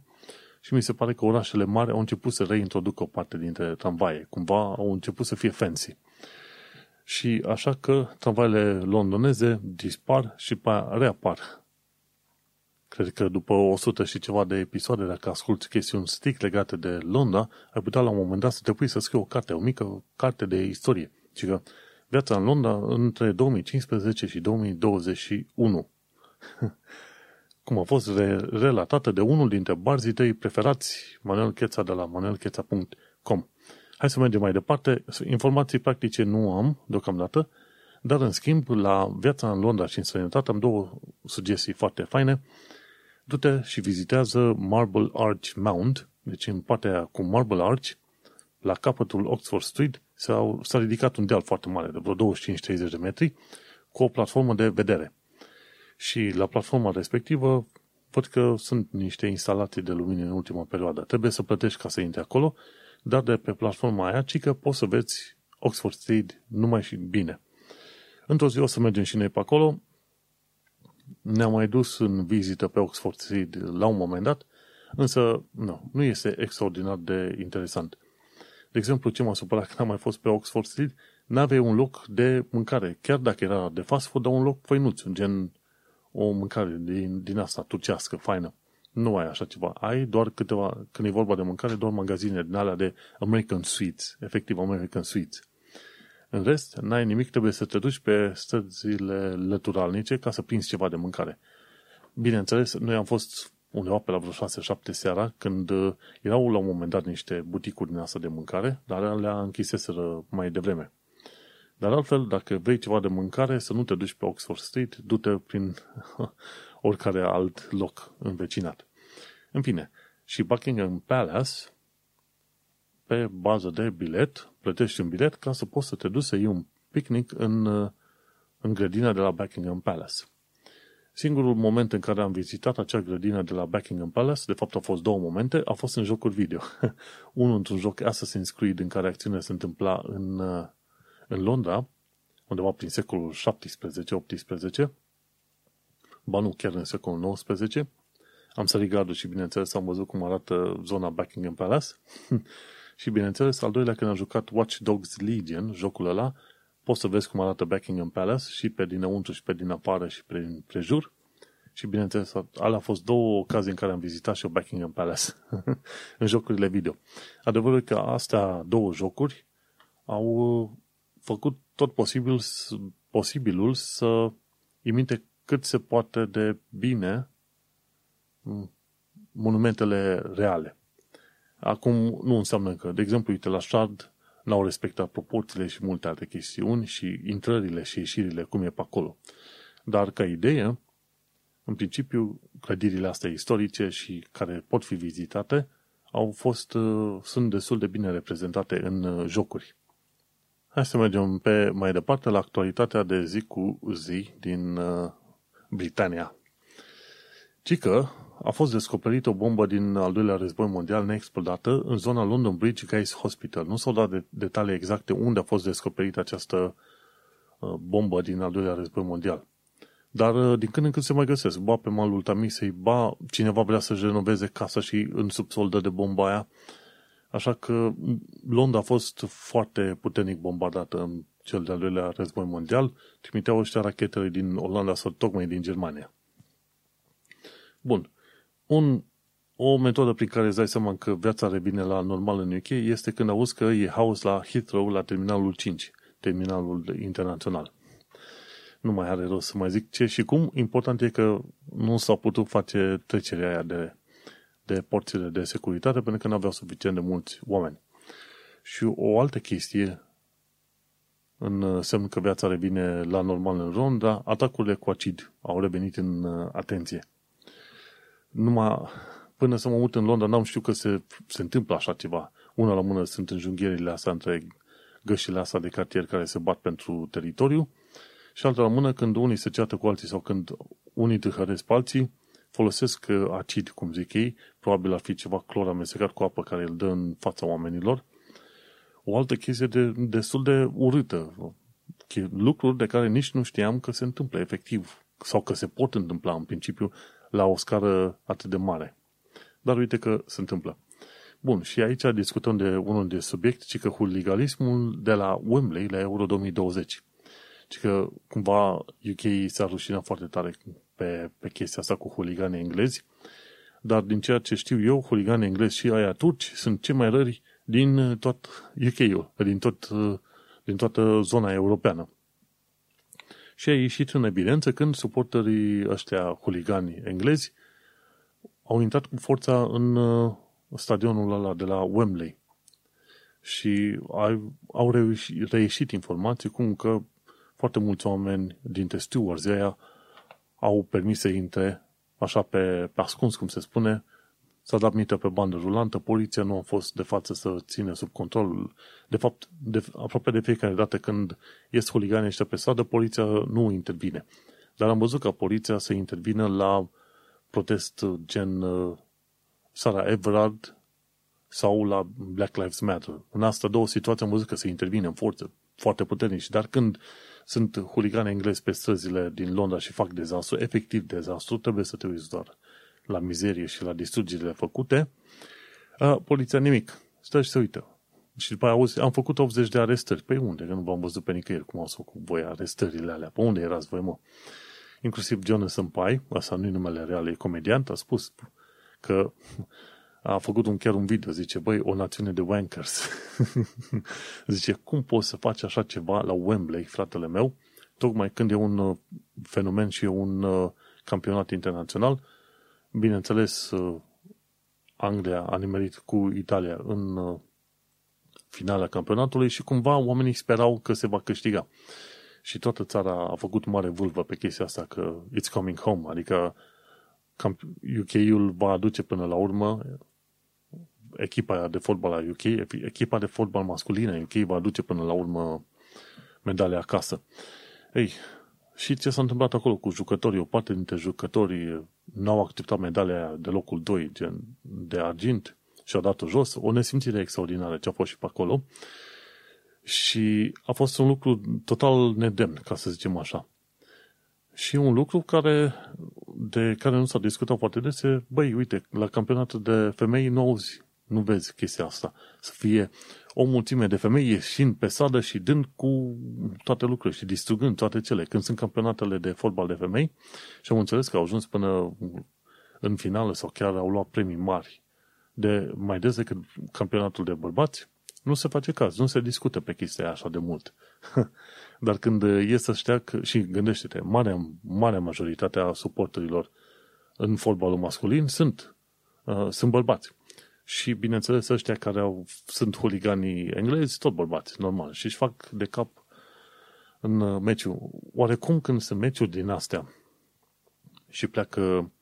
și mi se pare că orașele mari au început să reintroducă o parte dintre tramvaie. Cumva au început să fie fancy. Și așa că tramvaiele londoneze dispar și reapar Cred că după 100 și ceva de episoade, dacă asculti chestiuni strict legate de Londra, ai putea la un moment dat să te pui să scrii o carte, o mică carte de istorie. Și că viața în Londra între 2015 și 2021. Cum a fost re- relatată de unul dintre barzii tăi preferați, Manuel Cheța de la manuelcheța.com. Hai să mergem mai departe. Informații practice nu am deocamdată, dar în schimb, la viața în Londra și în străinătate am două sugestii foarte faine du-te și vizitează Marble Arch Mount, deci în partea cu Marble Arch, la capătul Oxford Street, s-a, s-a ridicat un deal foarte mare, de vreo 25-30 de metri, cu o platformă de vedere. Și la platforma respectivă văd că sunt niște instalații de lumină în ultima perioadă. Trebuie să plătești ca să intri acolo, dar de pe platforma aia, ci că poți să vezi Oxford Street numai și bine. Într-o zi o să mergem și noi pe acolo, ne-am mai dus în vizită pe Oxford Street la un moment dat, însă nu, nu este extraordinar de interesant. De exemplu, ce m-a supărat când am mai fost pe Oxford Street, n-aveai un loc de mâncare, chiar dacă era de fast food, dar un loc făinuț, gen o mâncare din, din asta turcească, faină. Nu ai așa ceva. Ai doar câteva, când e vorba de mâncare, doar magazine din alea de American Sweets, efectiv American Sweets. În rest, n-ai nimic, trebuie să te duci pe străzile lăturalnice ca să prinzi ceva de mâncare. Bineînțeles, noi am fost undeva pe la vreo 6-7 seara, când uh, erau la un moment dat niște buticuri din asta de mâncare, dar le-a închiseseră mai devreme. Dar altfel, dacă vrei ceva de mâncare, să nu te duci pe Oxford Street, du-te prin oricare alt loc învecinat. În fine, și Buckingham Palace, pe bază de bilet, plătești un bilet ca să poți să te duci să iei un picnic în, în grădina de la Buckingham Palace. Singurul moment în care am vizitat acea grădină de la Buckingham Palace, de fapt au fost două momente, a fost în jocuri video. Unul într-un joc Assassin's Creed în care acțiunea se întâmpla în, în Londra, undeva prin secolul 17-18, ba nu, chiar în secolul 19. Am sărit gardul și, bineînțeles, am văzut cum arată zona Buckingham Palace. Și bineînțeles, al doilea, când am jucat Watch Dogs Legion, jocul ăla, poți să vezi cum arată Buckingham Palace și pe dinăuntru și pe din afară și pe prejur. Și bineînțeles, alea a fost două ocazii în care am vizitat și eu Buckingham Palace în jocurile video. Adevărul e că astea două jocuri au uh, făcut tot posibil, posibilul să imite cât se poate de bine mm, monumentele reale. Acum nu înseamnă că, de exemplu, uite, la Shard n-au respectat proporțiile și multe alte chestiuni și intrările și ieșirile, cum e pe acolo. Dar, ca idee, în principiu, clădirile astea istorice și care pot fi vizitate au fost, uh, sunt destul de bine reprezentate în uh, jocuri. Hai să mergem pe mai departe la actualitatea de zi cu zi din uh, Britania. Cică, a fost descoperită o bombă din al doilea război mondial neexplodată în zona London Bridge Guys Hospital. Nu s-au dat detalii exacte unde a fost descoperită această uh, bombă din al doilea război mondial. Dar uh, din când în când se mai găsesc. Ba pe malul Tamisei, ba cineva vrea să-și renoveze casa și în subsol dă de bomba aia. Așa că Londra a fost foarte puternic bombardată în cel de-al doilea război mondial. Trimiteau ăștia rachetele din Olanda sau tocmai din Germania. Bun. Un, o metodă prin care îți dai seama că viața revine la normal în UK este când auzi că e haos la Heathrow, la terminalul 5, terminalul internațional. nu mai are rost să mai zic ce și cum. Important e că nu s-au putut face trecerea aia de, de porțile de securitate pentru că nu aveau suficient de mulți oameni. Și o altă chestie în semn că viața revine la normal în Ronda, atacurile cu acid au revenit în uh, atenție. Numai până să mă mut în Londra n-am știut că se, se întâmplă așa ceva. Una la mână sunt înjunghierile astea între gășile astea de cartier care se bat pentru teritoriu și alta la mână când unii se ceată cu alții sau când unii tâhăresc pe alții, folosesc uh, acid, cum zic ei, probabil ar fi ceva clor amestecat cu apă care îl dă în fața oamenilor. O altă chestie de, destul de urâtă, lucruri de care nici nu știam că se întâmplă efectiv sau că se pot întâmpla în principiu la o scară atât de mare. Dar uite că se întâmplă. Bun, și aici discutăm de unul de subiect, ci că huligalismul de la Wembley la Euro 2020. Ci că cumva UK s-a rușinat foarte tare pe, pe chestia asta cu huliganii englezi, dar din ceea ce știu eu, huliganii englezi și aia turci sunt cei mai rări din tot UK-ul, din, tot, din toată zona europeană. Și a ieșit în evidență când suporterii ăștia huligani englezi au intrat cu forța în uh, stadionul ăla de la Wembley. Și au reieșit, reieșit informații cum că foarte mulți oameni dintre stewards aia au permis să intre așa pe, pe ascuns, cum se spune, s-a dat mită pe bandă rulantă, poliția nu a fost de față să ține sub control. De fapt, de, aproape de fiecare dată când ies huliganii ăștia pe stradă, poliția nu intervine. Dar am văzut ca poliția să intervină la protest gen uh, Sara Everard sau la Black Lives Matter. În asta două situații am văzut că se intervine în forță foarte puternici, dar când sunt huligani englezi pe străzile din Londra și fac dezastru, efectiv dezastru, trebuie să te uiți doar la mizerie și la distrugerile făcute, poliția nimic. Stă și se uită. Și după aia auzi, am făcut 80 de arestări. Păi unde? Că nu v-am văzut pe nicăieri cum au făcut voi arestările alea. Pe unde erați voi, mă? Inclusiv Jonathan Pye, asta nu-i numele real, e comediant, a spus că a făcut un, chiar un video, zice, băi, o națiune de wankers. zice, cum poți să faci așa ceva la Wembley, fratele meu, tocmai când e un uh, fenomen și e un uh, campionat internațional. Bineînțeles, uh, Anglia a nimerit cu Italia în finala campionatului și cumva oamenii sperau că se va câștiga. Și toată țara a făcut mare vâlvă pe chestia asta că it's coming home, adică UK-ul va aduce până la urmă echipa de fotbal a UK, echipa de fotbal masculină UK va aduce până la urmă medalia acasă. Ei, și ce s-a întâmplat acolo cu jucătorii? O parte dintre jucătorii n-au acceptat medalia de locul 2, gen de argint, și au dat-o jos. O nesimțire extraordinară ce a fost și pe acolo. Și a fost un lucru total nedemn, ca să zicem așa. Și un lucru care, de care nu s-a discutat foarte des e, băi, uite, la campionatul de femei nu auzi, nu vezi chestia asta. Să fie o mulțime de femei ieșind pe sadă și dând cu toate lucrurile și distrugând toate cele. Când sunt campionatele de fotbal de femei și am înțeles că au ajuns până în finală sau chiar au luat premii mari de mai des decât campionatul de bărbați, nu se face caz, nu se discută pe chestia așa de mult. Dar când e să șteacă, și gândește-te, marea, marea majoritate a suporterilor în fotbalul masculin sunt, uh, sunt bărbați. Și, bineînțeles, ăștia care au, sunt huliganii englezi, tot bărbați, normal. Și își fac de cap în uh, meciul. Oarecum când sunt meciuri din astea și pleacă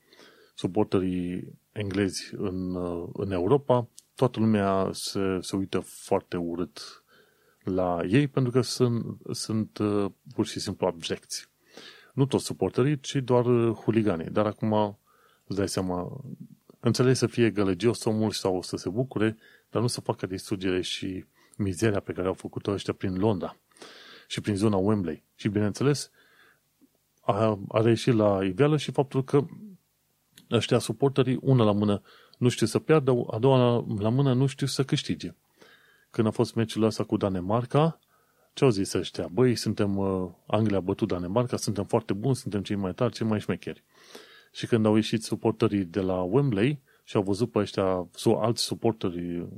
suporterii englezi în, uh, în Europa, toată lumea se, se uită foarte urât la ei pentru că sunt, sunt uh, pur și simplu abjecți. Nu toți suporterii, ci doar uh, huliganii. Dar acum îți dai seama, înțeleg să fie gălăgios omul sau să se bucure, dar nu să facă distrugere și mizeria pe care au făcut-o ăștia prin Londra și prin zona Wembley. Și bineînțeles, a, a reieșit la iveală și faptul că ăștia suporterii, una la mână, nu știu să piardă, a doua la mână nu știu să câștige când a fost meciul ăsta cu Danemarca, ce au zis ăștia? Băi, suntem, uh, Anglia a bătut Danemarca, suntem foarte buni, suntem cei mai tari, cei mai șmecheri. Și când au ieșit suportării de la Wembley și au văzut pe ăștia, sau alți suporteri,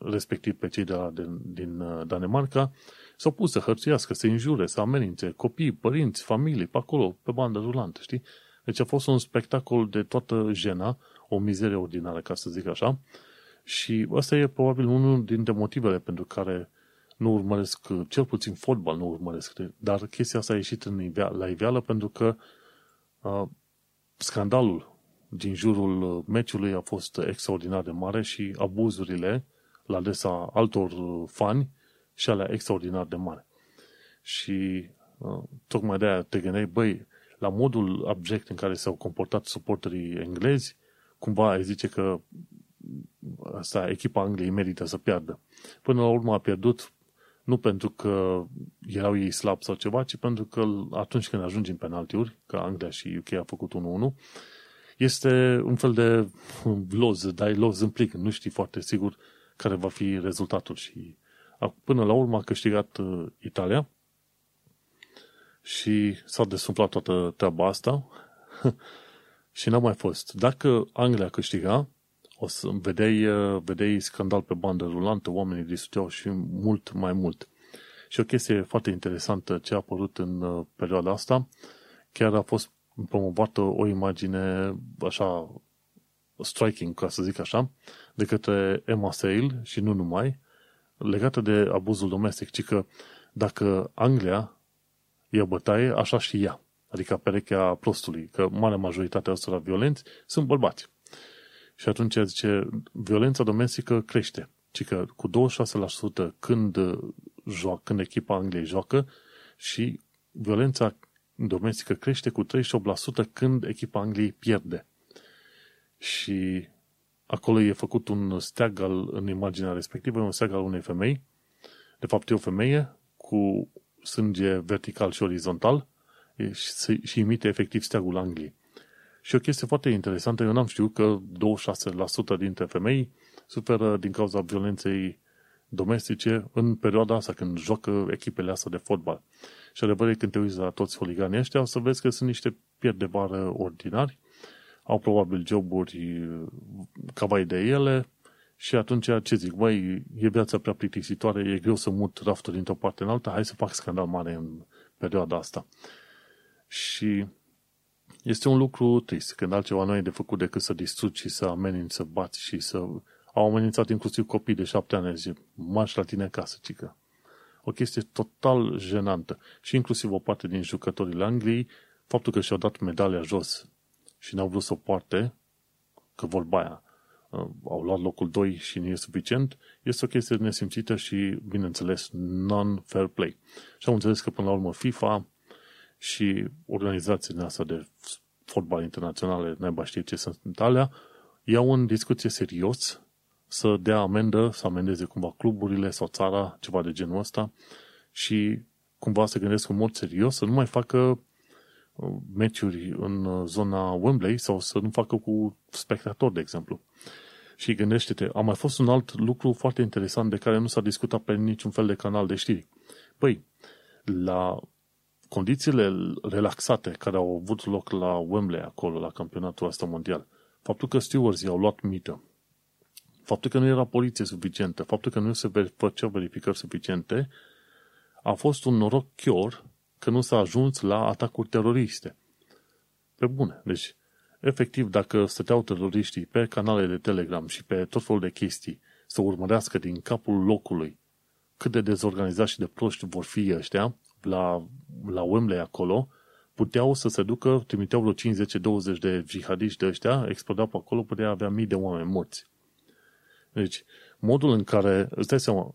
respectiv pe cei de la, din, din uh, Danemarca, s-au pus să hărțuiască, să înjure, să amenințe copii, părinți, familii, pe acolo, pe bandă rulantă, știi? Deci a fost un spectacol de toată jena, o mizerie ordinară, ca să zic așa, și ăsta e probabil unul dintre motivele pentru care nu urmăresc, cel puțin fotbal nu urmăresc, dar chestia asta a ieșit în ivea, la iveală pentru că uh, scandalul din jurul meciului a fost extraordinar de mare și abuzurile la adresa altor fani și alea extraordinar de mare. Și uh, tocmai de aia te gândeai, băi, la modul abject în care s-au comportat suporterii englezi, cumva ai zice că asta, echipa Angliei merită să piardă. Până la urmă a pierdut nu pentru că erau ei slab sau ceva, ci pentru că atunci când ajungi în penaltiuri, că Anglia și UK a făcut 1-1, este un fel de loz, dai loz în plic, nu știi foarte sigur care va fi rezultatul și până la urmă a câștigat uh, Italia și s-a desumflat toată treaba asta și n-a mai fost. Dacă Anglia câștiga, o să vedeai, uh, vedeai scandal pe bandă rulantă, oamenii discuteau și mult mai mult. Și o chestie foarte interesantă ce a apărut în uh, perioada asta, chiar a fost promovată o imagine așa striking, ca să zic așa, de către Emma Sale și nu numai, legată de abuzul domestic, ci că dacă Anglia e o bătaie, așa și ea. Adică perechea prostului, că marea majoritate a ăstora violenți sunt bărbați. Și atunci zice, violența domestică crește. Ci că cu 26% când, joacă, când echipa Angliei joacă și violența domestică crește cu 38% când echipa Angliei pierde. Și acolo e făcut un steag al, în imaginea respectivă, un steag al unei femei. De fapt, e o femeie cu sânge vertical și orizontal și, și imite efectiv steagul Angliei. Și o chestie foarte interesantă, eu n-am știut că 26% dintre femei suferă din cauza violenței domestice în perioada asta când joacă echipele astea de fotbal. Și adevărul când te uiți la toți huliganii ăștia, o să vezi că sunt niște pierd de bară ordinari, au probabil joburi cavai de ele și atunci ce zic, băi, e viața prea plictisitoare, e greu să mut raftul dintr-o parte în alta, hai să fac scandal mare în perioada asta. Și este un lucru trist, când altceva nu e de făcut decât să distrugi și să ameninți, să bați și să... Au amenințat inclusiv copii de șapte ani, zice, marș la tine acasă, cică. O chestie total jenantă. Și inclusiv o parte din jucătorii Angliei, faptul că și-au dat medalia jos și n-au vrut să o poarte, că vorba aia, uh, au luat locul 2 și nu e suficient, este o chestie nesimțită și, bineînțeles, non-fair play. Și am înțeles că, până la urmă, FIFA și organizațiile astea de fotbal internaționale, naiba știe ce sunt alea, iau în discuție serios să dea amendă, să amendeze cumva cluburile sau țara, ceva de genul ăsta și cumva să gândesc în mod serios să nu mai facă uh, meciuri în uh, zona Wembley sau să nu facă cu spectatori, de exemplu. Și gândește-te, a mai fost un alt lucru foarte interesant de care nu s-a discutat pe niciun fel de canal de știri. Păi, la condițiile relaxate care au avut loc la Wembley acolo, la campionatul ăsta mondial, faptul că stewards i-au luat mită, faptul că nu era poliție suficientă, faptul că nu se făceau verificări suficiente, a fost un noroc chior că nu s-a ajuns la atacuri teroriste. Pe bune. Deci, efectiv, dacă stăteau teroriștii pe canale de Telegram și pe tot felul de chestii să urmărească din capul locului cât de dezorganizați și de proști vor fi ăștia, la, la Wembley acolo, puteau să se ducă, trimiteau vreo 50-20 de jihadiști de ăștia, explodau pe acolo, putea avea mii de oameni morți. Deci, modul în care, îți dai seama,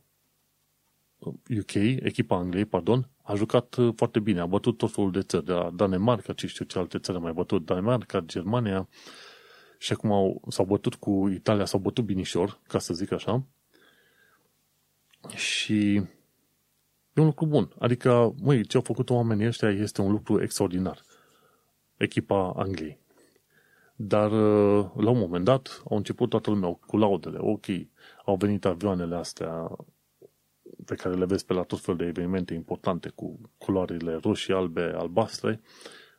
UK, echipa Angliei, pardon, a jucat foarte bine, a bătut tot felul de țări, de la Danemarca, ce știu ce alte țări a mai bătut, Danemarca, Germania, și acum au, s-au bătut cu Italia, s-au bătut binișor, ca să zic așa, și E un lucru bun. Adică, măi, ce au făcut oamenii ăștia este un lucru extraordinar. Echipa Angliei. Dar, uh, la un moment dat, au început toată lumea cu laudele. Ok, au venit avioanele astea pe care le vezi pe la tot fel de evenimente importante cu culoarele roșii, albe, albastre,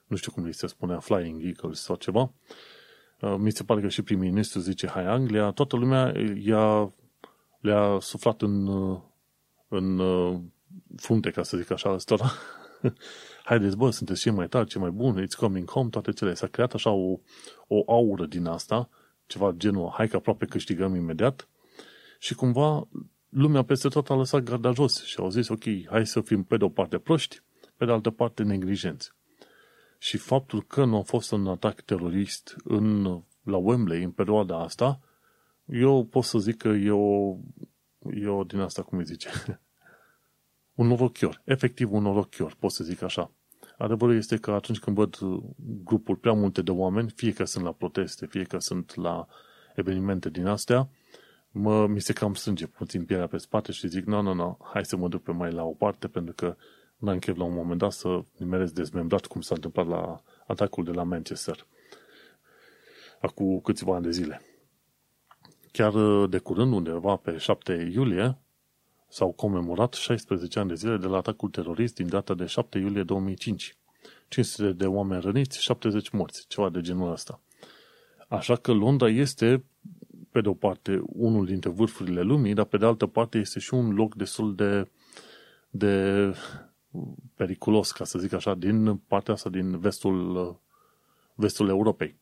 nu știu cum li se spunea, Flying Eagles sau ceva. uh, mi se pare că și prim-ministru zice hai Anglia, toată lumea i-a, le-a suflat în, uh, în uh, frunte, ca să zic așa, ăstora. Haideți, bă, sunteți cei mai tari, cei mai buni, it's coming home, toate cele. S-a creat așa o, o aură din asta, ceva genul, hai că aproape câștigăm imediat. Și cumva lumea peste tot a lăsat garda jos și au zis, ok, hai să fim pe de o parte proști, pe de altă parte neglijenți. Și faptul că nu a fost un atac terorist în, la Wembley în perioada asta, eu pot să zic că e o, e o din asta, cum îi zice, un norochior, efectiv un norochior, pot să zic așa. Adevărul este că atunci când văd grupuri prea multe de oameni, fie că sunt la proteste, fie că sunt la evenimente din astea, mă, mi se cam strânge puțin pielea pe spate și zic, nu, nu, nu, hai să mă duc pe mai la o parte, pentru că n-am chef la un moment dat să nimeresc dezmembrat cum s-a întâmplat la atacul de la Manchester. Acum câțiva ani de zile. Chiar de curând, undeva pe 7 iulie, s-au comemorat 16 ani de zile de la atacul terorist din data de 7 iulie 2005. 500 de oameni răniți, 70 morți, ceva de genul ăsta. Așa că Londra este, pe de o parte, unul dintre vârfurile lumii, dar pe de altă parte este și un loc destul de, de periculos, ca să zic așa, din partea asta din vestul, vestul Europei.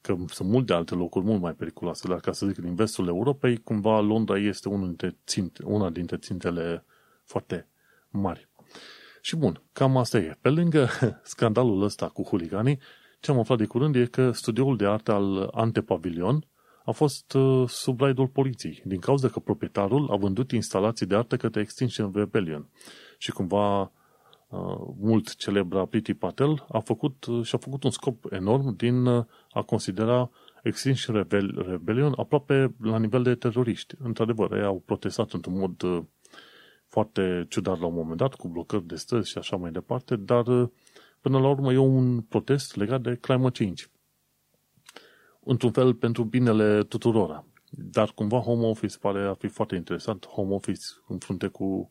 Că sunt multe alte locuri mult mai periculoase, dar ca să zic din vestul Europei, cumva Londra este unul dintre ținte, una dintre țintele foarte mari. Și bun, cam asta e. Pe lângă scandalul ăsta cu huliganii, ce am aflat de curând e că studioul de artă al Antepavilion a fost uh, sub raidul poliției, din cauza că proprietarul a vândut instalații de artă către Extinction Rebellion. Și cumva Uh, mult celebra Priti Patel a făcut uh, și-a făcut un scop enorm din uh, a considera Extinction Rebellion aproape la nivel de teroriști. Într-adevăr, ei au protestat într-un mod foarte ciudat la un moment dat, cu blocări de străzi și așa mai departe, dar până la urmă e un protest legat de climate change. Într-un fel pentru binele tuturora. Dar cumva Home Office pare a fi foarte interesant. Home Office în frunte cu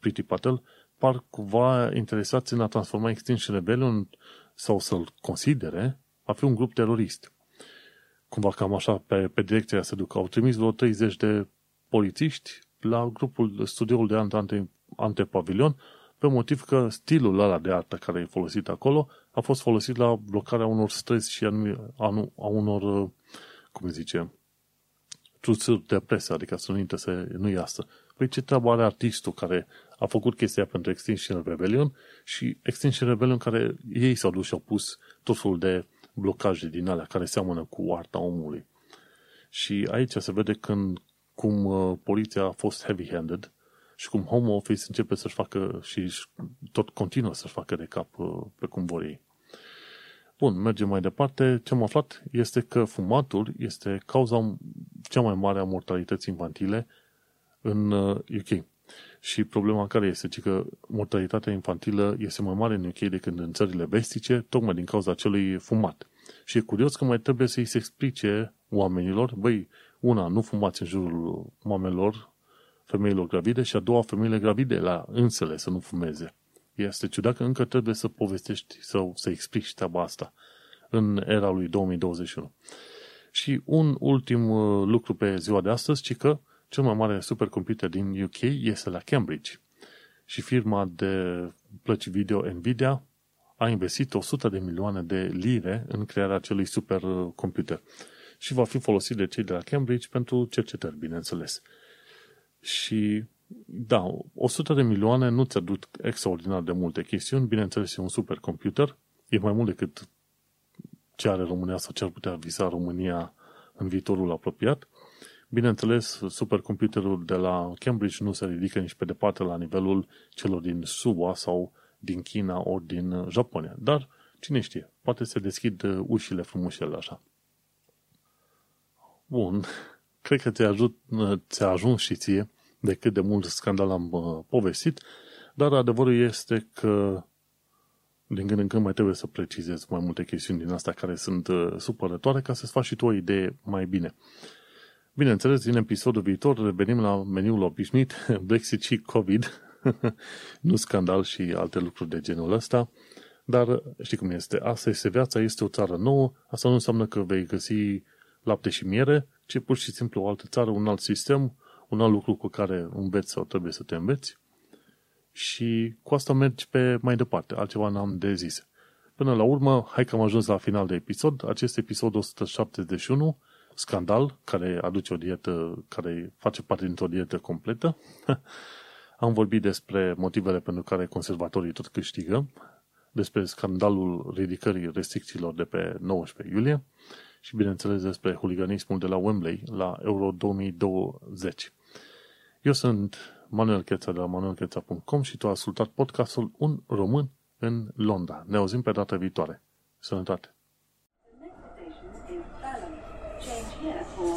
Priti Patel par cumva interesați în a transforma Extinction Rebellion sau să-l considere a fi un grup terorist. Cumva cam așa pe, pe direcția se duc. Au trimis vreo 30 de polițiști la grupul, studioul de ante, antepavilion pe motiv că stilul ăla de artă care e folosit acolo a fost folosit la blocarea unor străzi și a, a unor, cum zice, trusuri de presă, adică să nu să nu iasă. Păi ce treabă are artistul care a făcut chestia pentru Extinction Rebellion și Extinction Rebellion care ei s-au dus și au pus tot felul de blocaje din alea care seamănă cu arta omului. Și aici se vede când, cum uh, poliția a fost heavy-handed și cum Home Office începe să-și facă și tot continuă să-și facă de cap uh, pe cum vor ei. Bun, mergem mai departe. Ce am aflat este că fumatul este cauza cea mai mare a mortalității infantile în UK. Uh, și problema care este? Ci că mortalitatea infantilă este mai mare în UK decât în țările vestice, tocmai din cauza acelui fumat. Și e curios că mai trebuie să-i se explice oamenilor, băi, una, nu fumați în jurul mamelor, femeilor gravide și a doua, femeile gravide la însele să nu fumeze. Este ciudat că încă trebuie să povestești sau să explici treaba asta în era lui 2021. Și un ultim uh, lucru pe ziua de astăzi, ci că cel mai mare supercomputer din UK este la Cambridge și firma de plăci video Nvidia a investit 100 de milioane de lire în crearea acelui supercomputer și va fi folosit de cei de la Cambridge pentru cercetări, bineînțeles. Și da, 100 de milioane nu ți aduc extraordinar de multe chestiuni, bineînțeles e un supercomputer, e mai mult decât ce are România sau ce ar putea visa România în viitorul apropiat, Bineînțeles, supercomputerul de la Cambridge nu se ridică nici pe departe la nivelul celor din SUA sau din China ori din Japonia. Dar, cine știe, poate se deschid ușile frumușele așa. Bun, cred că ți-a, ajut, ți-a ajuns și ție de cât de mult scandal am uh, povestit, dar adevărul este că din când în când mai trebuie să precizez mai multe chestiuni din astea care sunt uh, supărătoare ca să-ți faci și tu o idee mai bine. Bineînțeles, în episodul viitor revenim la meniul obișnuit, Brexit și COVID, nu scandal și alte lucruri de genul ăsta. Dar știi cum este, asta este viața, este o țară nouă, asta nu înseamnă că vei găsi lapte și miere, ci pur și simplu o altă țară, un alt sistem, un alt lucru cu care înveți sau trebuie să te înveți. Și cu asta mergi pe mai departe, altceva n-am de zis. Până la urmă, hai că am ajuns la final de episod, acest episod 171, scandal, care aduce o dietă, care face parte dintr-o dietă completă. am vorbit despre motivele pentru care conservatorii tot câștigă, despre scandalul ridicării restricțiilor de pe 19 iulie și, bineînțeles, despre huliganismul de la Wembley la Euro 2020. Eu sunt Manuel Cheța de la manuelcheța.com și tu ai ascultat podcastul Un Român în Londra. Ne auzim pe data viitoare. Sănătate!